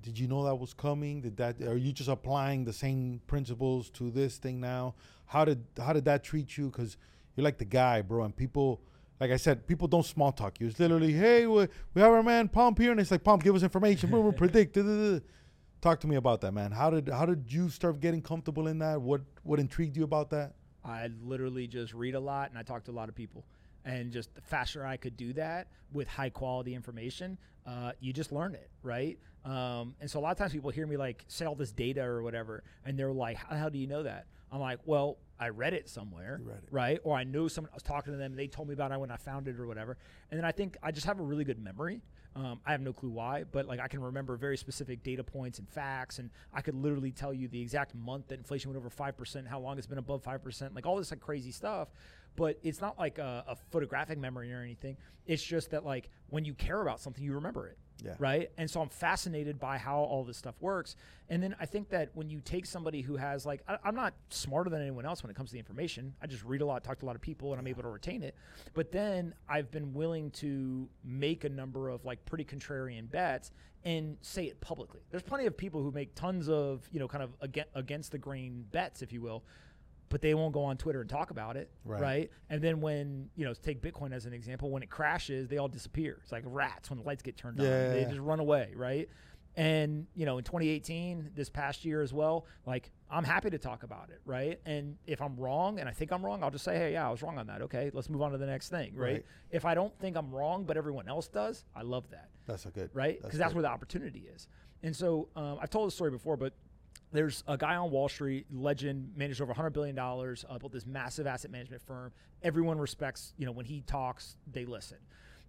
Did you know that was coming? Did that are you just applying the same principles to this thing now? How did how did that treat you? Because you're like the guy, bro, and people. Like I said, people don't small talk you. It's literally, hey, we, we have our man Pomp here, and it's like, Pomp give us information. Boom, boom, predict. da, da, da." Talk to me about that, man. How did how did you start getting comfortable in that? What what intrigued you about that? I literally just read a lot and I talk to a lot of people. And just the faster I could do that with high quality information, uh, you just learn it, right? Um, and so a lot of times people hear me like say all this data or whatever, and they're like, "How hell do you know that?" I'm like, "Well, I read it somewhere, read it. right? Or I know someone. I was talking to them, and they told me about it when I found it or whatever." And then I think I just have a really good memory. Um, I have no clue why, but like I can remember very specific data points and facts, and I could literally tell you the exact month that inflation went over five percent, how long it's been above five percent, like all this like crazy stuff. But it's not like a, a photographic memory or anything. It's just that like when you care about something, you remember it, Yeah. right? And so I'm fascinated by how all this stuff works. And then I think that when you take somebody who has like I, I'm not smarter than anyone else when it comes to the information. I just read a lot, talk to a lot of people, and I'm able to retain it. But then I've been willing to make a number of like pretty contrarian bets and say it publicly. There's plenty of people who make tons of you know kind of against, against the grain bets, if you will. But they won't go on Twitter and talk about it, Right. right? And then when you know, take Bitcoin as an example, when it crashes, they all disappear. It's like rats when the lights get turned on; they Yeah. just run away, right? And you know, in 2018, this past year as well, like I'm happy to talk about it, right? And if I'm wrong, and I think I'm wrong, I'll just say, hey, yeah, I was wrong on that. Okay, let's move on to the next thing, right? Right. If I don't think I'm wrong, but everyone else does, I love that That's a good right? Because that's, good. where the opportunity is. And so um, I've told this story before, but there's a guy on Wall Street, legend, managed over 100 billion dollars, uh, built this massive asset management firm. Everyone respects, you know, when he talks, they listen.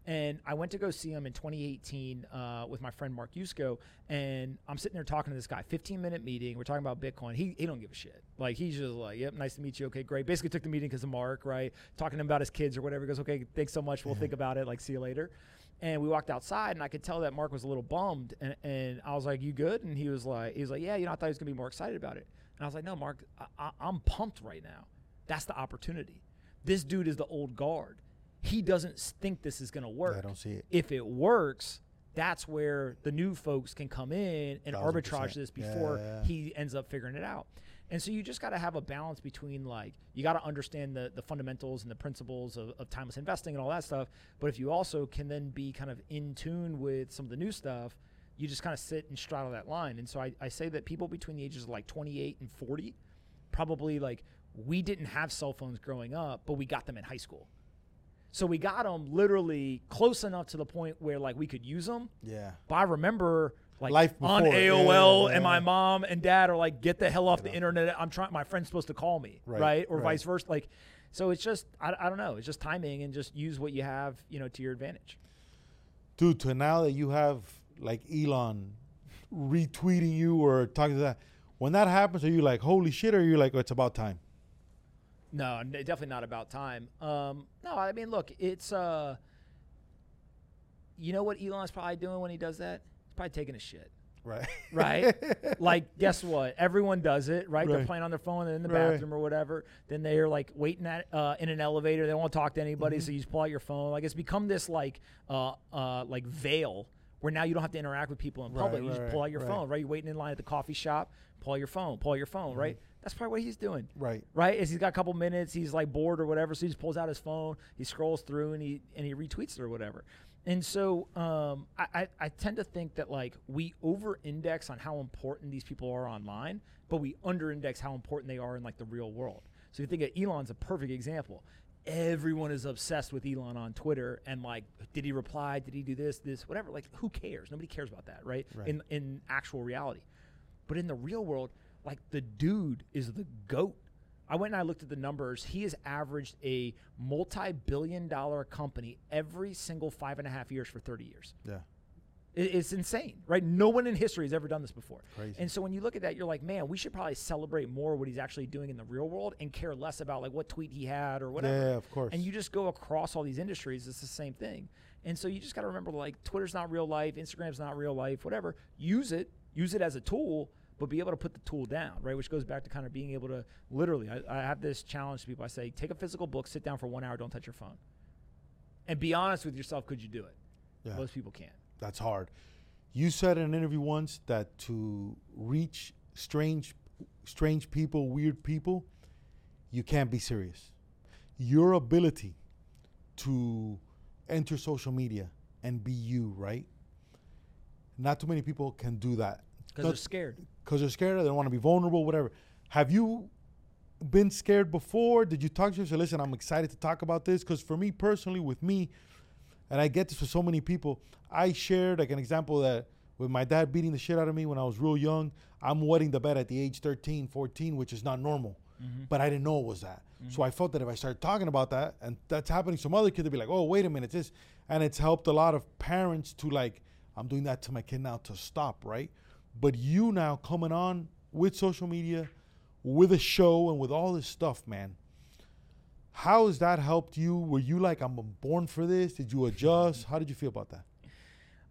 And I went to go see him in 2018 uh, with my friend Mark Yusko, and I'm sitting there talking to this guy. 15 minute meeting. We're talking about Bitcoin. He he don't give a shit. Like he's just like, yep, nice to meet you. Okay, great. Basically took the meeting because of Mark, right? Talking to him about his kids or whatever. He goes, okay, thanks so much. We'll think about it. Like, see you later. And we walked outside, and I could tell that Mark was a little bummed. And, and I was like, "You good?" And he was like, "He was like, yeah, you know, I thought he was gonna be more excited about it." And I was like, "No, Mark, I, I, I'm pumped right now. That's the opportunity. This dude is the old guard. He doesn't think this is gonna work. I don't see it. If it works, that's where the new folks can come in and Thousand arbitrage this before Yeah. he ends up figuring it out. And so you just got to have a balance between like you got to understand the the fundamentals and the principles of, of timeless investing and all that stuff. But if you also can then be kind of in tune with some of the new stuff, you just kind of sit and straddle that line. And so I, I say that people between the ages of like 28 and 40, probably like we didn't have cell phones growing up, but we got them in high school. So we got them literally close enough to the point where like we could use them. Yeah. But I remember like Life on before, yeah, AOL yeah, and my mom and dad are like, get the hell off the internet. I'm trying. My friend's supposed to call me, right? Right, Or right. vice versa. Like, so it's just I, I don't know. It's just timing and just use what you have, you know, to your advantage. dude. To now that you have like Elon retweeting you or talking to that, when that happens, are you like holy shit? Or are you like oh, it's about time? No, definitely not about time. Um, no, I mean, look, it's uh, you know what Elon's probably doing when he does that? Probably taking a shit. Right. right? like, guess what? Everyone does it, right? They're playing on their phone, they're in the Right. bathroom or whatever. Then they're like waiting at uh, in an elevator. They don't want to talk to anybody, Mm-hmm. so you just pull out your phone. Like, it's become this like uh, uh, like veil where now you don't have to interact with people in Right, public. you just pull out your right. phone, right? You're waiting in line at the coffee shop, pull out your phone, pull out your phone, right? That's probably what he's doing right. right? Is he's got a couple minutes, he's like bored or whatever, so he just pulls out his phone, he scrolls through and he and he retweets it or whatever. And so um, I, I, I tend to think that like we over index on how important these people are online, but we under index how important they are in like the real world. So if you think of Elon's a perfect example. Everyone is obsessed with Elon on Twitter and like, did he reply? Did he do this, this, whatever? Like, who cares? Nobody cares about that, right? Right. In in actual reality. But in the real world, like the dude is the goat. I went and I looked at the numbers. He has averaged a multi-billion dollar company every single five and a half years for 30 years. Yeah. It's insane, right? No one in history has ever done this before. Crazy. And so when you look at that, you're like, man, we should probably celebrate more what he's actually doing in the real world and care less about like what tweet he had or whatever. Yeah, of course. And you just go across all these industries, it's the same thing. And so you just got to remember like Twitter's not real life, Instagram's not real life, whatever. Use it, use it as a tool, but be able to put the tool down, right? Which goes back to kind of being able to literally, I, I have this challenge to people. I say, take a physical book, sit down for one hour, don't touch your phone. And be honest with yourself, could you do it? Yeah. Most people can't. That's hard. You said in an interview once that to reach strange, strange people, weird people, you can't be serious. Your ability to enter social media and be you, right? Not too many people can do that Because they're scared. Because they're scared. They don't want to be vulnerable, whatever. Have you been scared before? Did you talk to yourself? Listen, I'm excited to talk about this because for me personally, with me, and I get this with so many people. I shared like an example that with my dad beating the shit out of me when I was real young, I'm wetting the bed at the age 13, 14, which is not normal. Mm-hmm. But I didn't know it was that. Mm-hmm. So I felt that if I started talking about that and that's happening some other kid, they'd be like, oh, wait a minute, this. And it's helped a lot of parents to like, I'm doing that to my kid now to stop, right? But you now coming on with social media, with a show, and with all this stuff, man, how has that helped you? Were you like, I'm born for this? Did you adjust? How did you feel about that?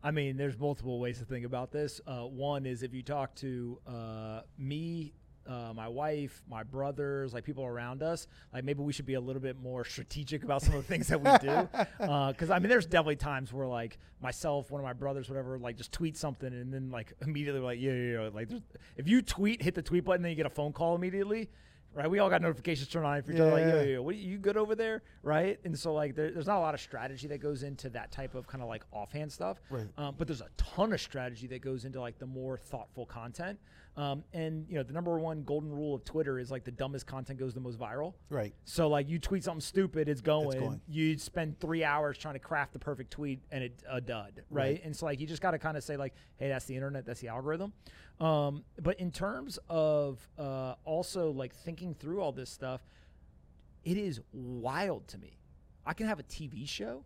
I mean, there's multiple ways to think about this. Uh, one is if you talk to uh, me, uh, my wife, my brothers, like people around us, like maybe we should be a little bit more strategic about some of the things that we do. Because I mean, there's definitely times where like myself, one of my brothers, whatever, like just tweet something and then like immediately like, yeah, yeah, yeah. Like there's- if you tweet, hit the tweet button, then you get a phone call immediately. Right, we all got notifications turned on for each other. Like, yo, yo, yo, what, you good over there? Right, and so like, there, there's not a lot of strategy that goes into that type of kind of like offhand stuff. Right. Um, but there's a ton of strategy that goes into like the more thoughtful content. Um, and you know, the number one golden rule of Twitter is like the dumbest content goes the most viral. Right. So like you tweet something stupid, it's going. going. You spend three hours trying to craft the perfect tweet, and it a dud, right? Right. And so like you just got to kind of say like, hey, that's the internet, that's the algorithm. Um, but in terms of uh, also like thinking through all this stuff, it is wild to me. I can have a TV show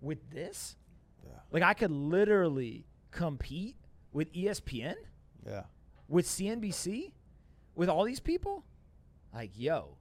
with this. Yeah. Like I could literally compete with ESPN, Yeah. with CNBC, with all these people. Like, yo,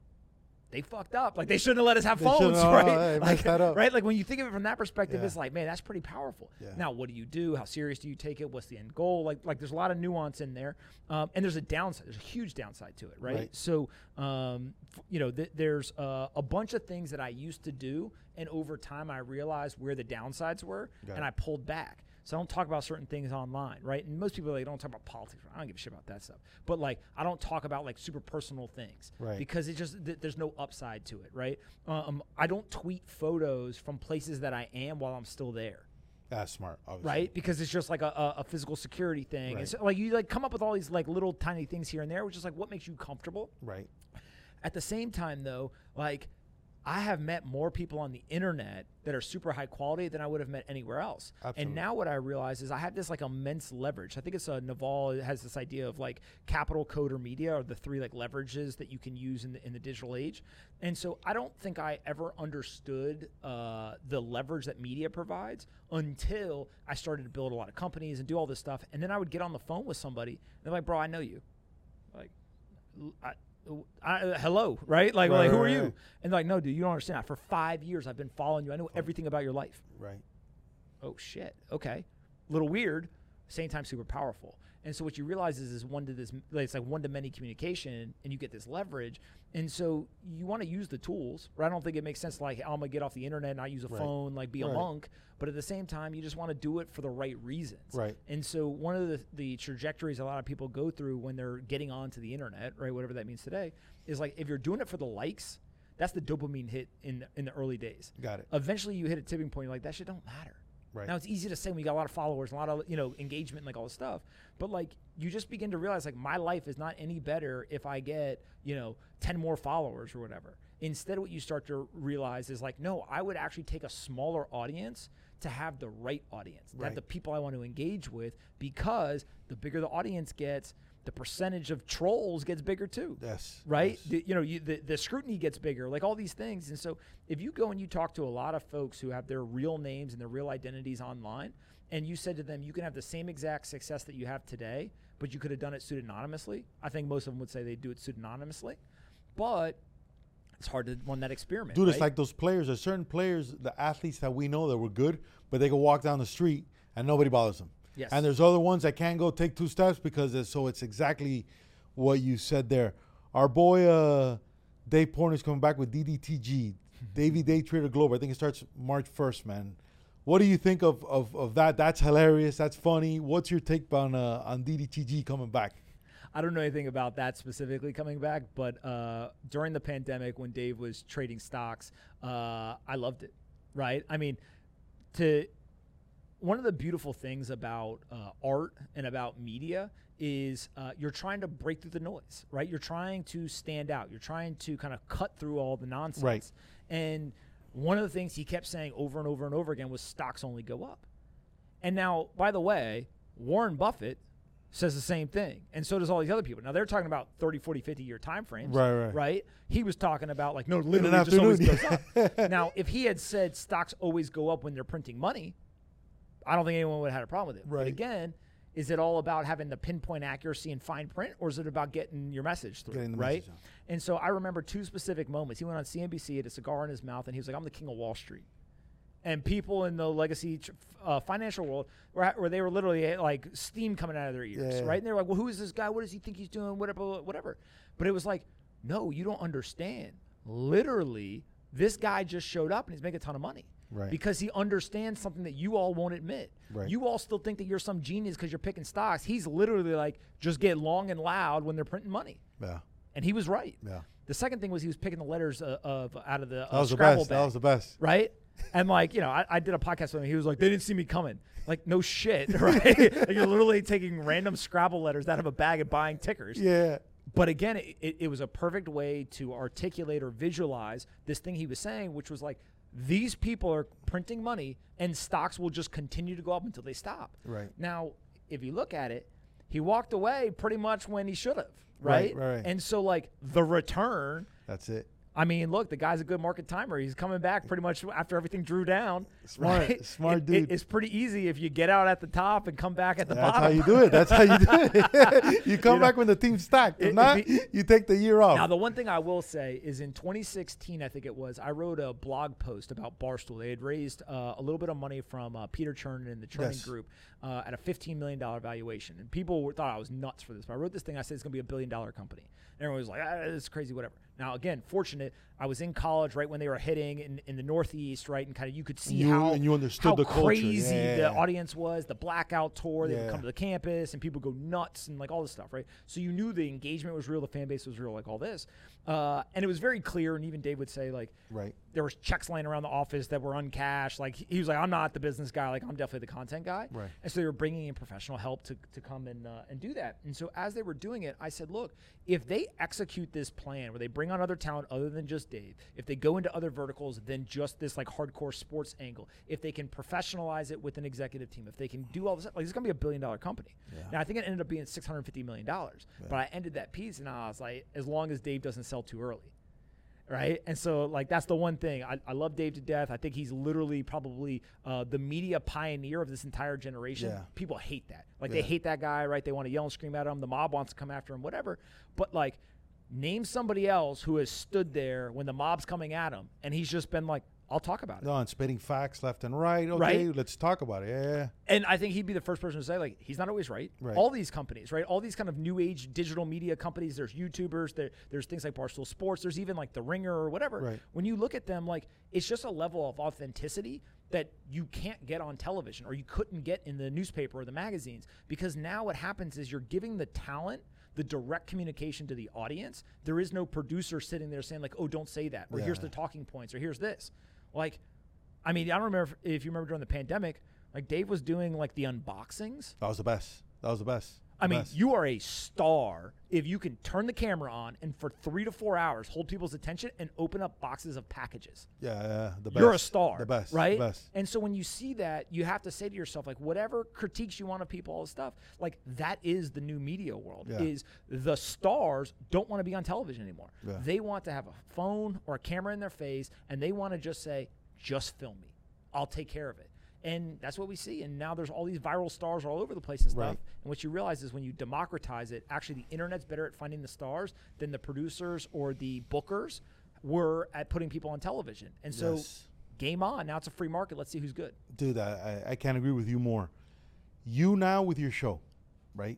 they fucked up. Like they shouldn't have let us have They phones, right? they like, right? Like when you think of it from that perspective, Yeah. it's like, man, that's pretty powerful. Yeah. Now, what do you do? How serious do you take it? What's the end goal? Like, like there's a lot of nuance in there, um, and there's a downside. There's a huge downside to it, right? Right. So, um, you know, th- there's uh, a bunch of things that I used to do, and over time, I realized where the downsides were, Got and it. I pulled back. So I don't talk about certain things online, right? And most people like don't talk about politics. I don't give a shit about that stuff. But like I don't talk about like super personal things, Right. Because it just th- there's no upside to it, right? Um, I don't tweet photos from places that I am while I'm still there, That's smart. Obviously. right? Because it's just like a, a, physical security thing. Right. And so like you like come up with all these like little tiny things here and there, which is like what makes you comfortable. Right. At the same time, though, like I have met more people on the internet that are super high quality than I would have met anywhere else. Absolutely. And now what I realize is I have this like immense leverage. I think it's a Naval has this idea of like capital code or media are the three like leverages that you can use in the in the digital age. And so I don't think I ever understood uh, the leverage that media provides until I started to build a lot of companies and do all this stuff. And then I would get on the phone with somebody and they're like, "Bro, I know you." Like, I, I, uh, hello, right? Like, Right, like, who right, are you? right. And like, no, dude, you don't understand. For five years, I've been following you. I know everything about your life. Right. Oh shit. Okay. Little weird. Same time, super powerful. And so what you realize is, is one to this, like, it's like one to many communication, and you get this leverage. And so you want to use the tools, right? I don't think it makes sense like I'm gonna get off the internet, not use a Right. phone, like be a monk. But at the same time, you just want to do it for the right reasons. Right. And so one of the, the trajectories a lot of people go through when they're getting onto the internet, right, whatever that means today, is like if you're doing it for the likes, that's the dopamine hit in in the early days. Got it. Eventually, you hit a tipping point. You're like that shit don't matter. Right. Now it's easy to say when you got a lot of followers, a lot of you know engagement, and like all this stuff. But like you just begin to realize like my life is not any better if I get you know ten more followers or whatever. Instead, what you start to realize is like, no, I would actually take a smaller audience to have the right audience, to have the people I want to engage with, because the bigger the audience gets, the percentage of trolls gets bigger too Yes. right? yes. The, you know, you, the, the scrutiny gets bigger, like all these things. And so, if you go and you talk to a lot of folks who have their real names and their real identities online, and you said to them, you can have the same exact success that you have today, but you could have done it pseudonymously. I think most of them would say they do it pseudonymously, but it's hard to run that experiment. Dude, it's like those players. There's certain players, the athletes that we know that were good, but they can walk down the street and nobody bothers them. Yes. And there's other ones that can't go take two steps because it's, so it's exactly what you said there. Our boy uh, Dave is coming back with DDTG, Davey Day Trader Global. I think it starts March 1st, man. What do you think of, of, of that? That's hilarious. That's funny. What's your take on uh, on DDTG coming back? I don't know anything about that specifically coming back, but uh, during the pandemic when Dave was trading stocks, uh, I loved it. Right? I mean, to one of the beautiful things about uh, art and about media is uh, you're trying to break through the noise, right? You're trying to stand out. You're trying to kind of cut through all the nonsense. Right. And one of the things he kept saying over and over and over again was stocks only go up. And now, by the way, Warren Buffett says the same thing. And so does all these other people. Now they're talking about 30, 40, 50 year time frames. Right, right. Right? He was talking about like, no, literally just always goes up. now, if he had said stocks always go up when they're printing money, I don't think anyone would have had a problem with it. But Right. again, is it all about having the pinpoint accuracy and fine print, or is it about getting your message through? Getting right? message. And so I remember two specific moments. He went on CNBC, had a cigar in his mouth, and he was like, "I'm the king of Wall Street." And people in the legacy uh, financial world, where, where they were literally eh, like steam coming out of their ears, Yeah. right? And they were like, "Well, who is this guy? What does he think he's doing? Whatever, whatever." But it was like, no, you don't understand. Literally, this guy just showed up and he's making a ton of money. Right. Because he understands something that you all won't admit. Right. You all still think that you're some genius because you're picking stocks. He's literally like, just get long and loud when they're printing money. Yeah. And he was right. Yeah. The second thing was he was picking the letters uh, of out of the uh, That was the Scrabble best. That was the best. right? And like you know, I, I did a podcast with him. He was like, "They didn't see me coming." Like, no shit, right? like you're literally taking random Scrabble letters out of a bag and buying tickers. Yeah. But again, it, it, it was a perfect way to articulate or visualize this thing he was saying, which was like, these people are printing money and stocks will just continue to go up until they stop. Right. Now, if you look at it, he walked away pretty much when he should have, Right, right? right, right. And so, like, the return. That's it. I mean, look, the guy's a good market timer. He's coming back pretty much after everything drew down. Smart, right? smart dude. it- it's pretty easy if you get out at the top and come back at the That's bottom. That's how you do it. That's how you do it. you come You know, back when the team's stacked. If it- not, it be- you take the year off. Now, the one thing I will say is in 2016, I think it was, I wrote a blog post about Barstool. They had raised uh, a little bit of money from uh, Peter Chernin and the Chernin Yes. Group uh, at a $15 million valuation. And people were, thought I was nuts for this. But I wrote this thing, I said it's going to be a billion dollar company. And everyone was like, ah, this is crazy, whatever. Now, again, fortunate, I was in college right when they were hitting in, in the Northeast, right? And kind of you could see You- how, and you understood how the crazy Yeah. the audience was, the blackout tour. They would come to the campus and people go nuts and like all this stuff, right? So you knew the engagement was real, the fan base was real, like all this. Uh, and it was very clear. And even Dave would say, like, Right. There was checks laying around the office that were uncashed. Like he was like, I'm not the business guy. Like I'm definitely the content guy. Right. And so they were bringing in professional help to, to come and uh, and do that. And so as they were doing it, I said, look, if they execute this plan where they bring on other talent other than just Dave, if they go into other verticals than just this like hardcore sports angle, if they can professionalize it with an executive team, if they can do all this, like it's gonna be a billion dollar company. Yeah. Now I think it ended up being six hundred fifty million dollars. But I ended that piece and I was like, as long as Dave doesn't sell too early right? And so, like, that's the one thing. I, I love Dave to death. I think he's literally probably uh, the media pioneer of this entire generation. Yeah. People hate that. Like, they hate that guy, right? They want to yell and scream at him. The mob wants to come after him, whatever. But, like, name somebody else who has stood there when the mob's coming at him and he's just been like, I'll talk about it. No, and spitting facts left and right. Okay, Right? let's talk about it. Yeah, yeah, yeah. And I think he'd be the first person to say, like, he's not always right. Right. All these companies, right? All these kind of new age digital media companies, there's YouTubers, there, there's things like Barstool Sports, there's even like The Ringer or whatever. Right. When you look at them, like, it's just a level of authenticity that you can't get on television or you couldn't get in the newspaper or the magazines because now what happens is you're giving the talent the direct communication to the audience. There is no producer sitting there saying, like, oh, don't say that, or here's the talking points, or here's this. Like, I mean, I don't remember if, if you remember during the pandemic, like Dave was doing like the unboxings. That was the best. That was the best. I mean, you are a star if you can turn the camera on and for three to four hours hold people's attention and open up boxes of packages. Yeah, yeah, the best. You're a star. The best. Right? The best. And so when you see that, you have to say to yourself, like, whatever critiques you want of people, all this stuff, like that is the new media world. Yeah. Is the stars don't want to be on television anymore. Yeah. They want to have a phone or a camera in their face and they want to just say, just film me. I'll take care of it. And that's what we see. And now there's all these viral stars all over the place and stuff. Right. And what you realize is when you democratize it, actually the internet's better at finding the stars than the producers or the bookers were at putting people on television. And so Yes. game on. Now it's a free market. Let's see who's good. Dude, I, I- I can't agree with you more. You now with your show, right?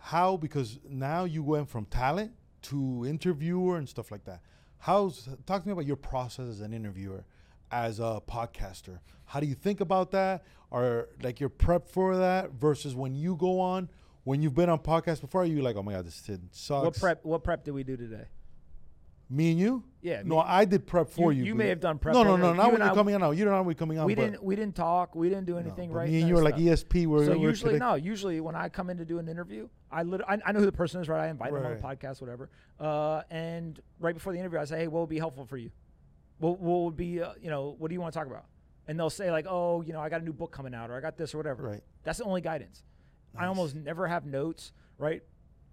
How? Because now you went from talent to interviewer and stuff like that. How's talk to me about your process as an interviewer, as a podcaster. How do you think about that, or like your prep for that versus when you go on? When you've been on podcasts before, you like, oh my god, this shit sucks. What prep? What prep did we do today? Me and you? Yeah, No, I did prep for You- you. you may have done prep No, no, no. Not when you're coming on. No, you don't know when we're coming on. we didn't. We didn't talk. We didn't do anything. but right? Me and you are like. ESP. We're, so we're usually no. Usually when I come in to do an interview, I lit- I, I know who the person is, right? I invite them on Right. the podcast, whatever. Uh, and right before the interview, I say, hey, what would be helpful for you? What, what would be, uh, you know, what do you want to talk about? And they'll say like, oh, you know, I got a new book coming out, or I got this or whatever. Right. That's the only guidance. I almost never have notes, right?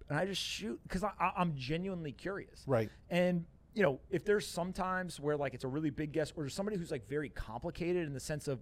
And I just shoot because I'm genuinely curious. Right. And you know, if there's sometimes where like it's a really big guest, or there's somebody who's like very complicated in the sense of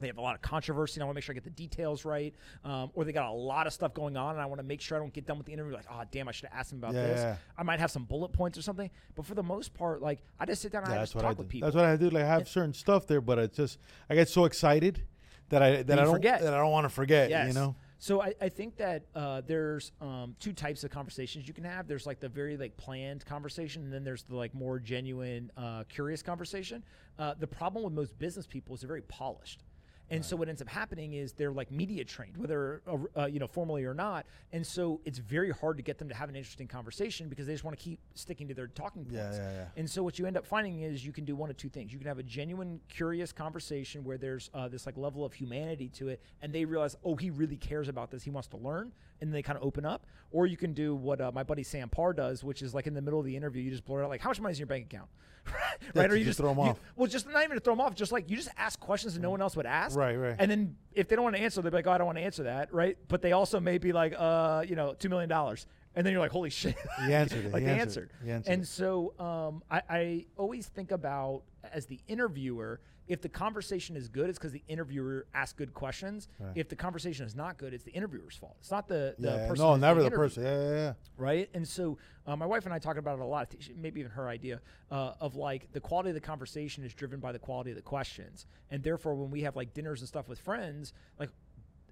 they have a lot of controversy, and I want to make sure I get the details right, um, or they got a lot of stuff going on, and I want to make sure I don't get done with the interview like, oh damn, I should have asked them about Yeah, this. yeah. I might have some bullet points or something, but for the most part, like I just sit down and Yeah, I just talk I with people. That's what I do. Like I have certain stuff there, but it's just I get so excited that I that I don't forget. that I don't want to forget. Yes. You know. So I, I think that uh, there's um, two types of conversations you can have. There's like the very like planned conversation, and then there's the like more genuine, uh, curious conversation. Uh, the problem with most business people is they're very polished. And so what ends up happening is they're like media trained, whether uh, uh, you know formally or not. And so it's very hard to get them to have an interesting conversation because they just want to keep sticking to their talking points. Yeah, yeah, yeah. And so what you end up finding is you can do one of two things. You can have a genuine, curious conversation where there's uh, this like level of humanity to it, and they realize, oh, he really cares about this. He wants to learn, and they kind of open up. Or you can do what uh, my buddy Sam Parr does, which is like in the middle of the interview, you just blurt out like, "How much money is in your bank account?" right? to or you just just throw 'em you- off. Well, just not even to throw them off. Just like you just ask questions that no one else would ask. Right, right. And then if they don't want to answer, they're like, "Oh, I don't want to answer that," right? But they also may be like, "Uh, you know, two million dollars." And then you're like, holy shit. He answered it. like He they answered answered. it. He answered and so um, I, I always think about as the interviewer, if the conversation is good, it's because the interviewer asked good questions. Right. If the conversation is not good, it's the interviewer's fault. It's not the, the Yeah. person. No, never the person. Yeah, yeah, yeah. right? And so uh, my wife and I talk about it a lot. Maybe even her idea uh, of like the quality of the conversation is driven by the quality of the questions, and therefore when we have like dinners and stuff with friends, like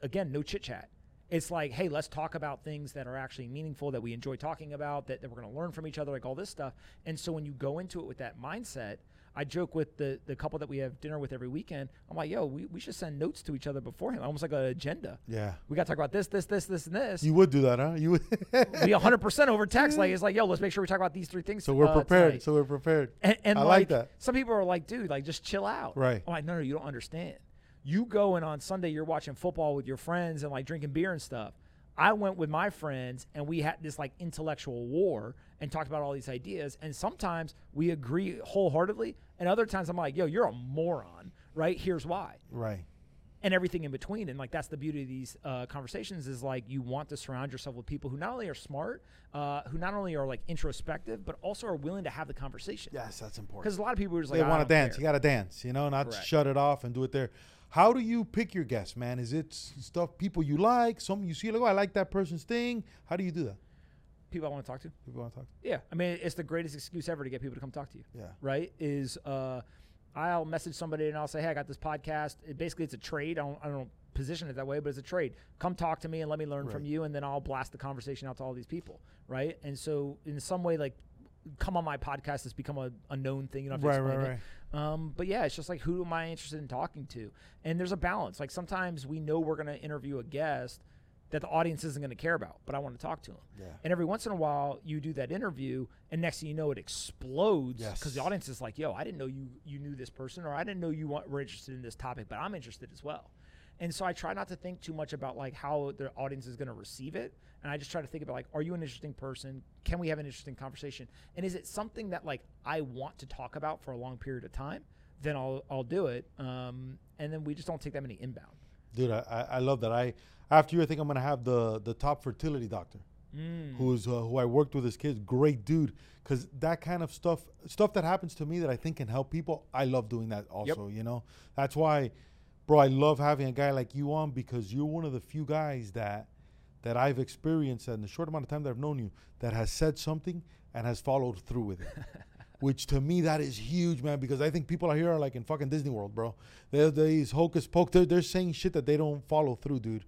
again, no chit chat. It's like, hey, let's talk about things that are actually meaningful that we enjoy talking about, that, that we're going to learn from each other, like all this stuff. And so when you go into it with that mindset, I joke with the the couple that we have dinner with every weekend. I'm like, yo, we, we should send notes to each other beforehand, almost like an agenda. Yeah. We got to talk about this, this, this, this, and this. You would do that, huh? You would. we 100% over text. Like it's like, yo, let's make sure we talk about these three things. so we're uh, prepared. tonight. So we're prepared. And, and I like, like that. some people are like, dude, like just chill out. Right. I'm like, no, no, you don't understand. You go and on Sunday you're watching football with your friends and like drinking beer and stuff. I went with my friends and we had this like intellectual war and talked about all these ideas. And sometimes we agree wholeheartedly, and other times I'm like, yo, you're a moron, right? Here's why Right. and everything in between. And like that's the beauty of these uh, conversations is like you want to surround yourself with people who not only are smart, uh, who not only are like introspective, but also are willing to have the conversation. Yes, that's important. Because a lot of people are just like, they want to dance. care." You got to dance, you know, not Correct. shut it off and do it there. How do you pick your guests, man? Is it stuff people you like? Some you see like, oh, I like that person's thing. How do you do that? people I want to talk to. People I want to talk. To. Yeah, I mean, it's the greatest excuse ever to get people to come talk to you. Yeah. Right? Is uh, I'll message somebody and I'll say, hey, I got this podcast. It, basically, it's a trade. I don't, I don't position it that way, but it's a trade. Come talk to me and let me learn from you, and then I'll blast the conversation out to all these people. Right? And so, in some way, like, come on my podcast has become a, a known thing. You don't have to Right, explain right, it. Um, but yeah, it's just like who am I interested in talking to? And there's a balance. Like sometimes we know we're going to interview a guest that the audience isn't going to care about, but I want to talk to them. Yeah. And every once in a while, you do that interview, and next thing you know, it explodes because the audience is like, "Yo, I didn't know you you knew this person, or I didn't know you were interested in this topic, but I'm interested as well." And so I try not to think too much about like how the audience is going to receive it, and I just try to think about like, are you an interesting person? Can we have an interesting conversation? And is it something that like I want to talk about for a long period of time? Then I'll I'll do it. Um, and then we just don't take that many inbound. Dude, I, I love that. I after you, I think I'm gonna have the the top fertility doctor, who's uh, who I worked with as kids. Great dude, because that kind of stuff, stuff that happens to me that I think can help people. I love doing that also. You know, that's why, bro. I love having a guy like you on because you're one of the few guys that that I've experienced in the short amount of time that I've known you that has said something and has followed through with it. Which to me that is huge, man, because I think people out here are like in fucking Disney World, bro. They're these hocus pocus. They're, they're saying shit that they don't follow through, dude.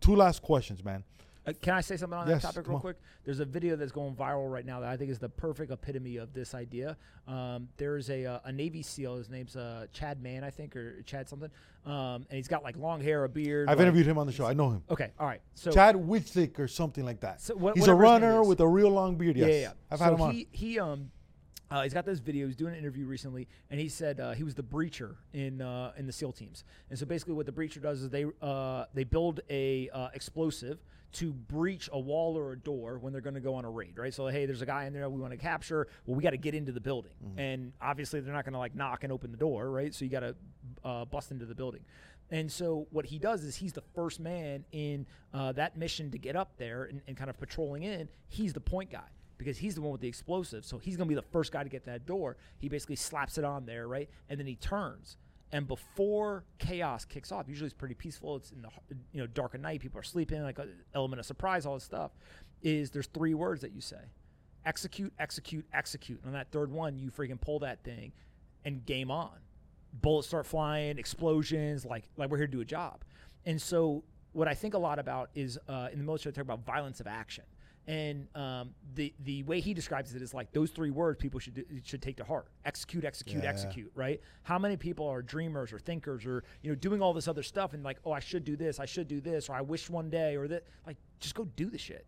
Two last questions, man. Uh, can I say something on Yes, that topic real on. quick? There's a video that's going viral right now that I think is the perfect epitome of this idea. Um, there's a, uh, a Navy SEAL. His name's uh, Chad Mann, I think, or Chad something. Um, and he's got like long hair, a beard. I've like- interviewed him on the show. I know him. Okay, all right. So Chad Witzlick or something like that. So what- He's a whatever his name runner with a real long beard. Yes, Yeah, yeah. yeah. I've so had him on. he he um uh, he's got this video. He's doing an interview recently, and he said uh, he was the breacher in uh, in the SEAL teams. And so basically, what the breacher does is they uh, they build a uh, explosive to breach a wall or a door when they're going to go on a raid, right? So hey, there's a guy in there we want to capture. Well, we got to get into the building, and obviously they're not going to like knock and open the door, right? So you got to uh, bust into the building. And so what he does is he's the first man in uh, that mission to get up there and, and kind of patrolling in. He's the point guy because he's the one with the explosive. So he's going to be the first guy to get that door. He basically slaps it on there, right? And then he turns. And before chaos kicks off, usually it's pretty peaceful. It's in the you know dark at night. People are sleeping, like an element of surprise, all this stuff. Is there's three words that you say: execute, execute, execute. And on that third one, you freaking pull that thing, and game on. Bullets start flying, explosions, like like we're here to do a job. And so what I think a lot about is uh, in the military, they talk about violence of action. And um, the the way he describes it is like those three words people should do, should take to heart: execute, execute, Yeah. execute. Right? How many people are dreamers or thinkers or you know doing all this other stuff and like, oh, I should do this, I should do this, or I wish one day, or that. Like, just go do the shit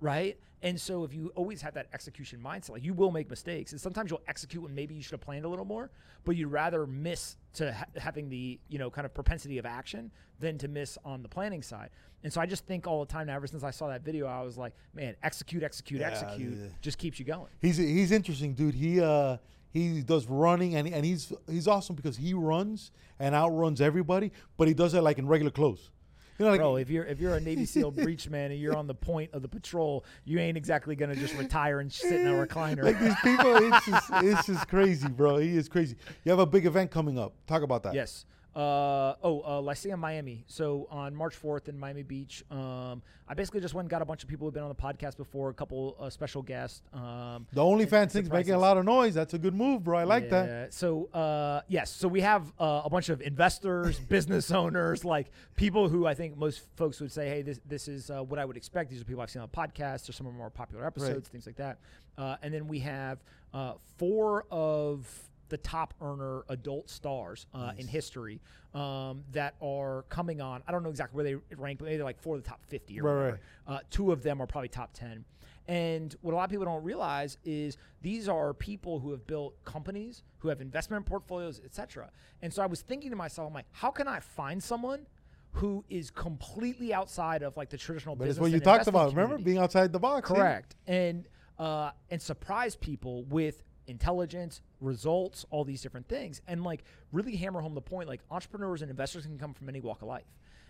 right? And so if you always have that execution mindset, like you will make mistakes, and sometimes you'll execute when maybe you should have planned a little more, but you'd rather miss to ha- having the you know kind of propensity of action than to miss on the planning side. And so I just think all the time now, ever since I saw that video, I was like, man, execute, execute, Yeah, execute, yeah. just keeps you going. He's he's interesting, dude. He uh he does running and and he's he's awesome because he runs and outruns everybody, but he does it like in regular clothes. You know, like Bro, if you're if you're a Navy SEAL breach man and you're on the point of the patrol, you ain't exactly gonna just retire and sit in a recliner. like these people, it's just it's just crazy, bro. He is crazy. You have a big event coming up. Talk about that. Yes. Uh, oh, uh, Lyceum, Miami. So on March 4th in Miami Beach, um, I basically just went and got a bunch of people who've been on the podcast before, a couple uh, special guests. Um, The OnlyFans thing's making a lot of noise. That's a good move, bro. I like that. So uh, yes, so we have uh, a bunch of investors, business owners, like people who I think most folks would say, "Hey, this this is uh, what I would expect." These are people I've seen on podcasts or some of our more popular episodes, things like that. Uh, and then we have uh, four of the top earner adult stars uh, in history um, that are coming on. I don't know exactly where they rank, but maybe they're like four of the top 50 or Right, whatever. Uh, two of them are probably top 10. And what a lot of people don't realize is these are people who have built companies, who have investment portfolios, etc. And so I was thinking to myself, I'm like, how can I find someone who is completely outside of like the traditional But it's business what you talked about. Remember being outside the box. Correct. And uh, and surprise people with intelligence, results, all these different things, and like really hammer home the point. Like entrepreneurs and investors can come from any walk of life.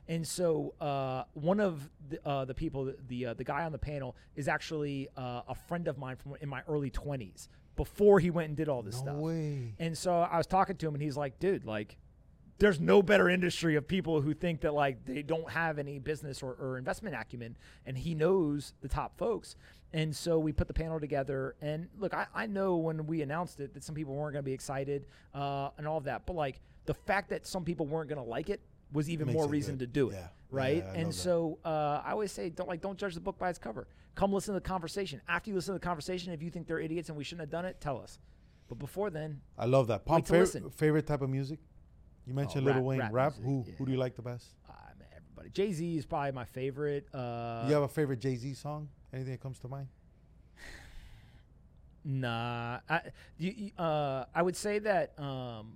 And so uh, one of the, uh, the people, the the, uh, the guy on the panel, is actually uh, a friend of mine from in my early twenties. Before he went and did all this No stuff. way. And so I was talking to him, and he's like, "Dude, like, there's no better industry of people who think that like they don't have any business or, or investment acumen." And he knows the top folks. And so we put the panel together. And look, I, I know when we announced it that some people weren't going to be excited uh, and all of that, but like the fact that some people weren't going to like it was even more reason good. to do it, Yeah. right? Yeah, and so uh, I always say, don't like don't judge the book by its cover. Come listen to the conversation. After you listen to the conversation, if you think they're idiots and we shouldn't have done it, tell us. But before then, I love that. To favorite, favorite type of music? You mentioned rap- Lil Wayne. rap Rap. music, who yeah. who do you like the best? Man, everybody. Jay Z is probably my favorite. Uh, you have a favorite Jay Z song? Anything that comes to mind? Nah, I, you- uh, I would say that um,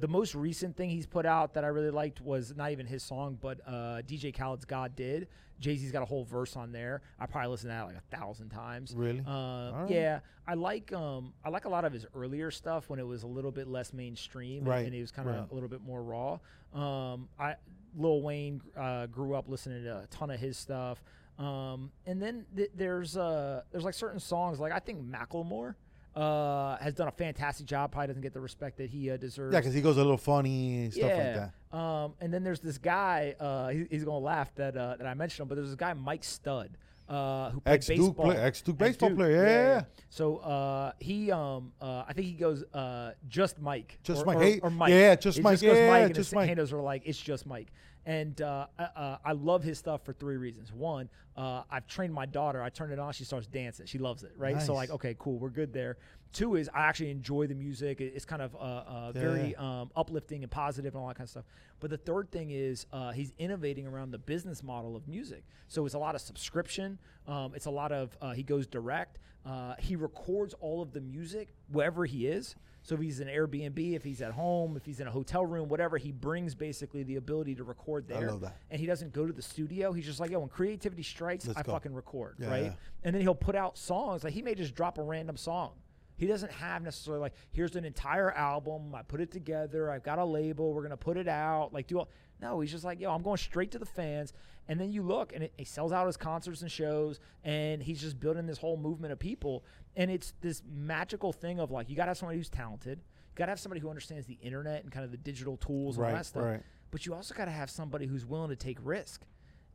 the most recent thing he's put out that I really liked was not even his song, but uh, DJ Khaled's "God Did." Jay Z's got a whole verse on there. I probably listened to that like a thousand times. Really? Uh, right. Yeah, I like um, I like a lot of his earlier stuff when it was a little bit less mainstream and- Right, and, he was kind of right. a little bit more raw. Um, I Lil Wayne uh, grew up listening to a ton of his stuff. Um, and then th- there's uh, there's like certain songs like I think Macklemore uh, has done a fantastic job. Probably doesn't get the respect that he uh, deserves. Yeah, because he goes a little funny and stuff like that. Um, and then there's this guy. Uh, he, he's gonna laugh that uh, that I mentioned him, but there's this guy Mike Stud. Uh, who played Ex-Duke baseball, play- ex-Duke baseball player, yeah, yeah, yeah. So uh, he, um, uh, I think he goes uh, just Mike, Just or, Mike. or, or Mike. yeah, just He Mike. Just Yeah, Mike, and his Mike. handles are like it's just Mike. And uh, uh, uh, I love his stuff for three reasons. One, uh, I've trained my daughter. I turn it on, she starts dancing. She loves it, right? So like, okay, cool, we're good there. Two is I actually enjoy the music. It's kind of uh, uh, very um, uplifting and positive and all that kind of stuff. But the third thing is uh, he's innovating around the business model of music. So it's a lot of subscription. Um, it's a lot of uh, he goes direct. Uh, he records all of the music wherever he is. So if he's in Airbnb, if he's at home, if he's in a hotel room, whatever, he brings basically the ability to record there. I love that. And he doesn't go to the studio. He's just like, yo, when creativity strikes, Let's I go. fucking record, Yeah, right? yeah. And then he'll put out songs. Like he may just drop a random song. He doesn't have necessarily like, here's an entire album. I put it together. I've got a label. We're gonna put it out. Like do all. No, he's just like, yo, I'm going straight to the fans. And then you look, and it, he sells out his concerts and shows, and he's just building this whole movement of people. And it's this magical thing of like, you got to have somebody who's talented. You got to have somebody who understands the internet and kind of the digital tools and all Right, that stuff. right. But you also got to have somebody who's willing to take risk.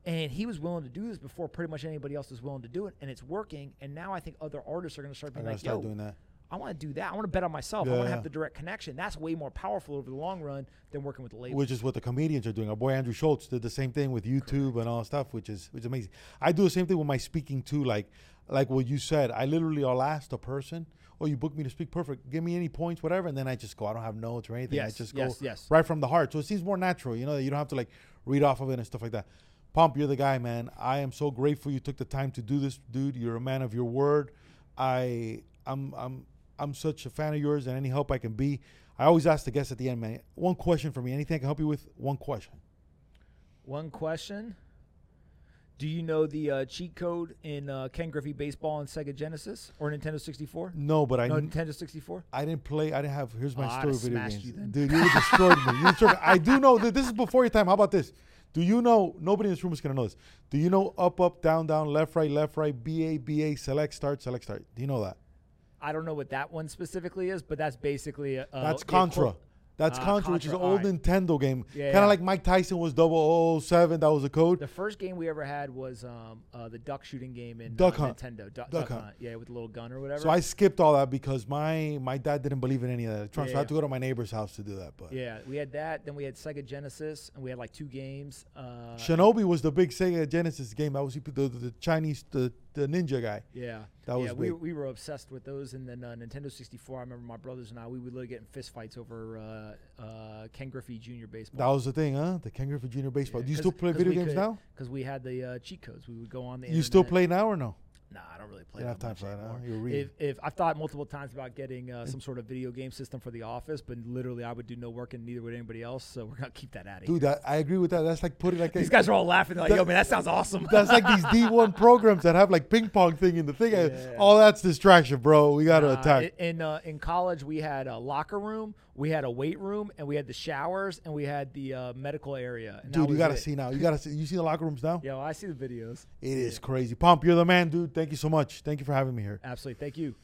And he was willing to do this before pretty much anybody else was willing to do it, and it's working. And now I think other artists are going to start being like, start "Yo, doing that. I want to do that. I want to bet on myself. I want to have the direct connection. That's way more powerful over the long run than working with the label." Which is what the comedians are doing. Our boy Andrew Schulz did the same thing with YouTube and all that stuff, which is which is amazing. I do the same thing with my speaking too, like like what you said. I literally I'll ask the person, "Oh, you booked me to speak, perfect. Give me any points, whatever," and then I just go. I don't have notes or anything. I Yes, just yes, go yes. right from the heart. So it seems more natural. You know, that you don't have to like read off of it and stuff like that. Pomp, you're the guy, man. I am so grateful you took the time to do this, dude. You're a man of your word. I I'm I'm I'm such a fan of yours and any help I can be. I always ask the guests at the end, man. One question for me. Anything I can help you with? One question. One question: Do you know the uh, cheat code in uh, Ken Griffey Baseball and Sega Genesis or Nintendo 64? No, but I No, kn- Nintendo 64. I didn't play. I didn't have. Here's my Oh, I'd story. have Video games, you then. dude. You destroyed me. You destroyed me. I do know that this is before your time. How about this? Do you know? Nobody in this room is gonna know this. Do you know up, up, down, down, left, right, left, right, B A, B A, select, start, select, start? Do you know that? I don't know what that one specifically is, but that's basically uh, That's Contra. That's Ah, Contra, which is an old. Nintendo game. Yeah, kind of yeah. like Mike Tyson was 007. That was a code. The first game we ever had was um, uh, the duck shooting game in Duck uh, Hunt. Nintendo. Du- duck, Duck Hunt. Hunt. Yeah, with a little gun or whatever. So I skipped all that because my my dad didn't believe in any of that. So I Yeah. had to go to my neighbor's house to do that. But yeah, we had that. Then we had Sega Genesis, and we had like two games. Uh, Shinobi was the big Sega Genesis game. That was the, the, the Chinese the, the ninja guy. Yeah, That was yeah. We, big. we were obsessed with those, and then uh, Nintendo 64. I remember my brothers and I. We would literally get in fist fights over uh, uh, Ken Griffey Jr. Baseball. That was the thing, huh? The Ken Griffey Jr. baseball. Do you still play video games could- now? because we had the uh, cheat codes. We would go on the. You still play now or no? Nah, I don't really play. You have time much for that, huh? anymore. You're reading. If, if I've thought multiple times about getting uh, some sort of video game system for the office, but literally I would do no work and neither would anybody else. So we're gonna keep that out of Dude, here. that, I agree with that. That's like putting like a, These guys are all laughing. They're like, That- "Yo, man, that sounds awesome." That's like these D1 programs that have like ping pong thing in the thing. Yeah. All that's distraction, bro. We got to Uh, attack. In uh, in college, we had a locker room, we had a weight room, and we had the showers, and we had the uh, medical area. And dude, you got to it. see now. You got to see. You see the locker rooms now? Yo, I see the videos. It is crazy. Pomp, you're the man, dude. Thank you so much. Thank you for having me here. Absolutely. Thank you.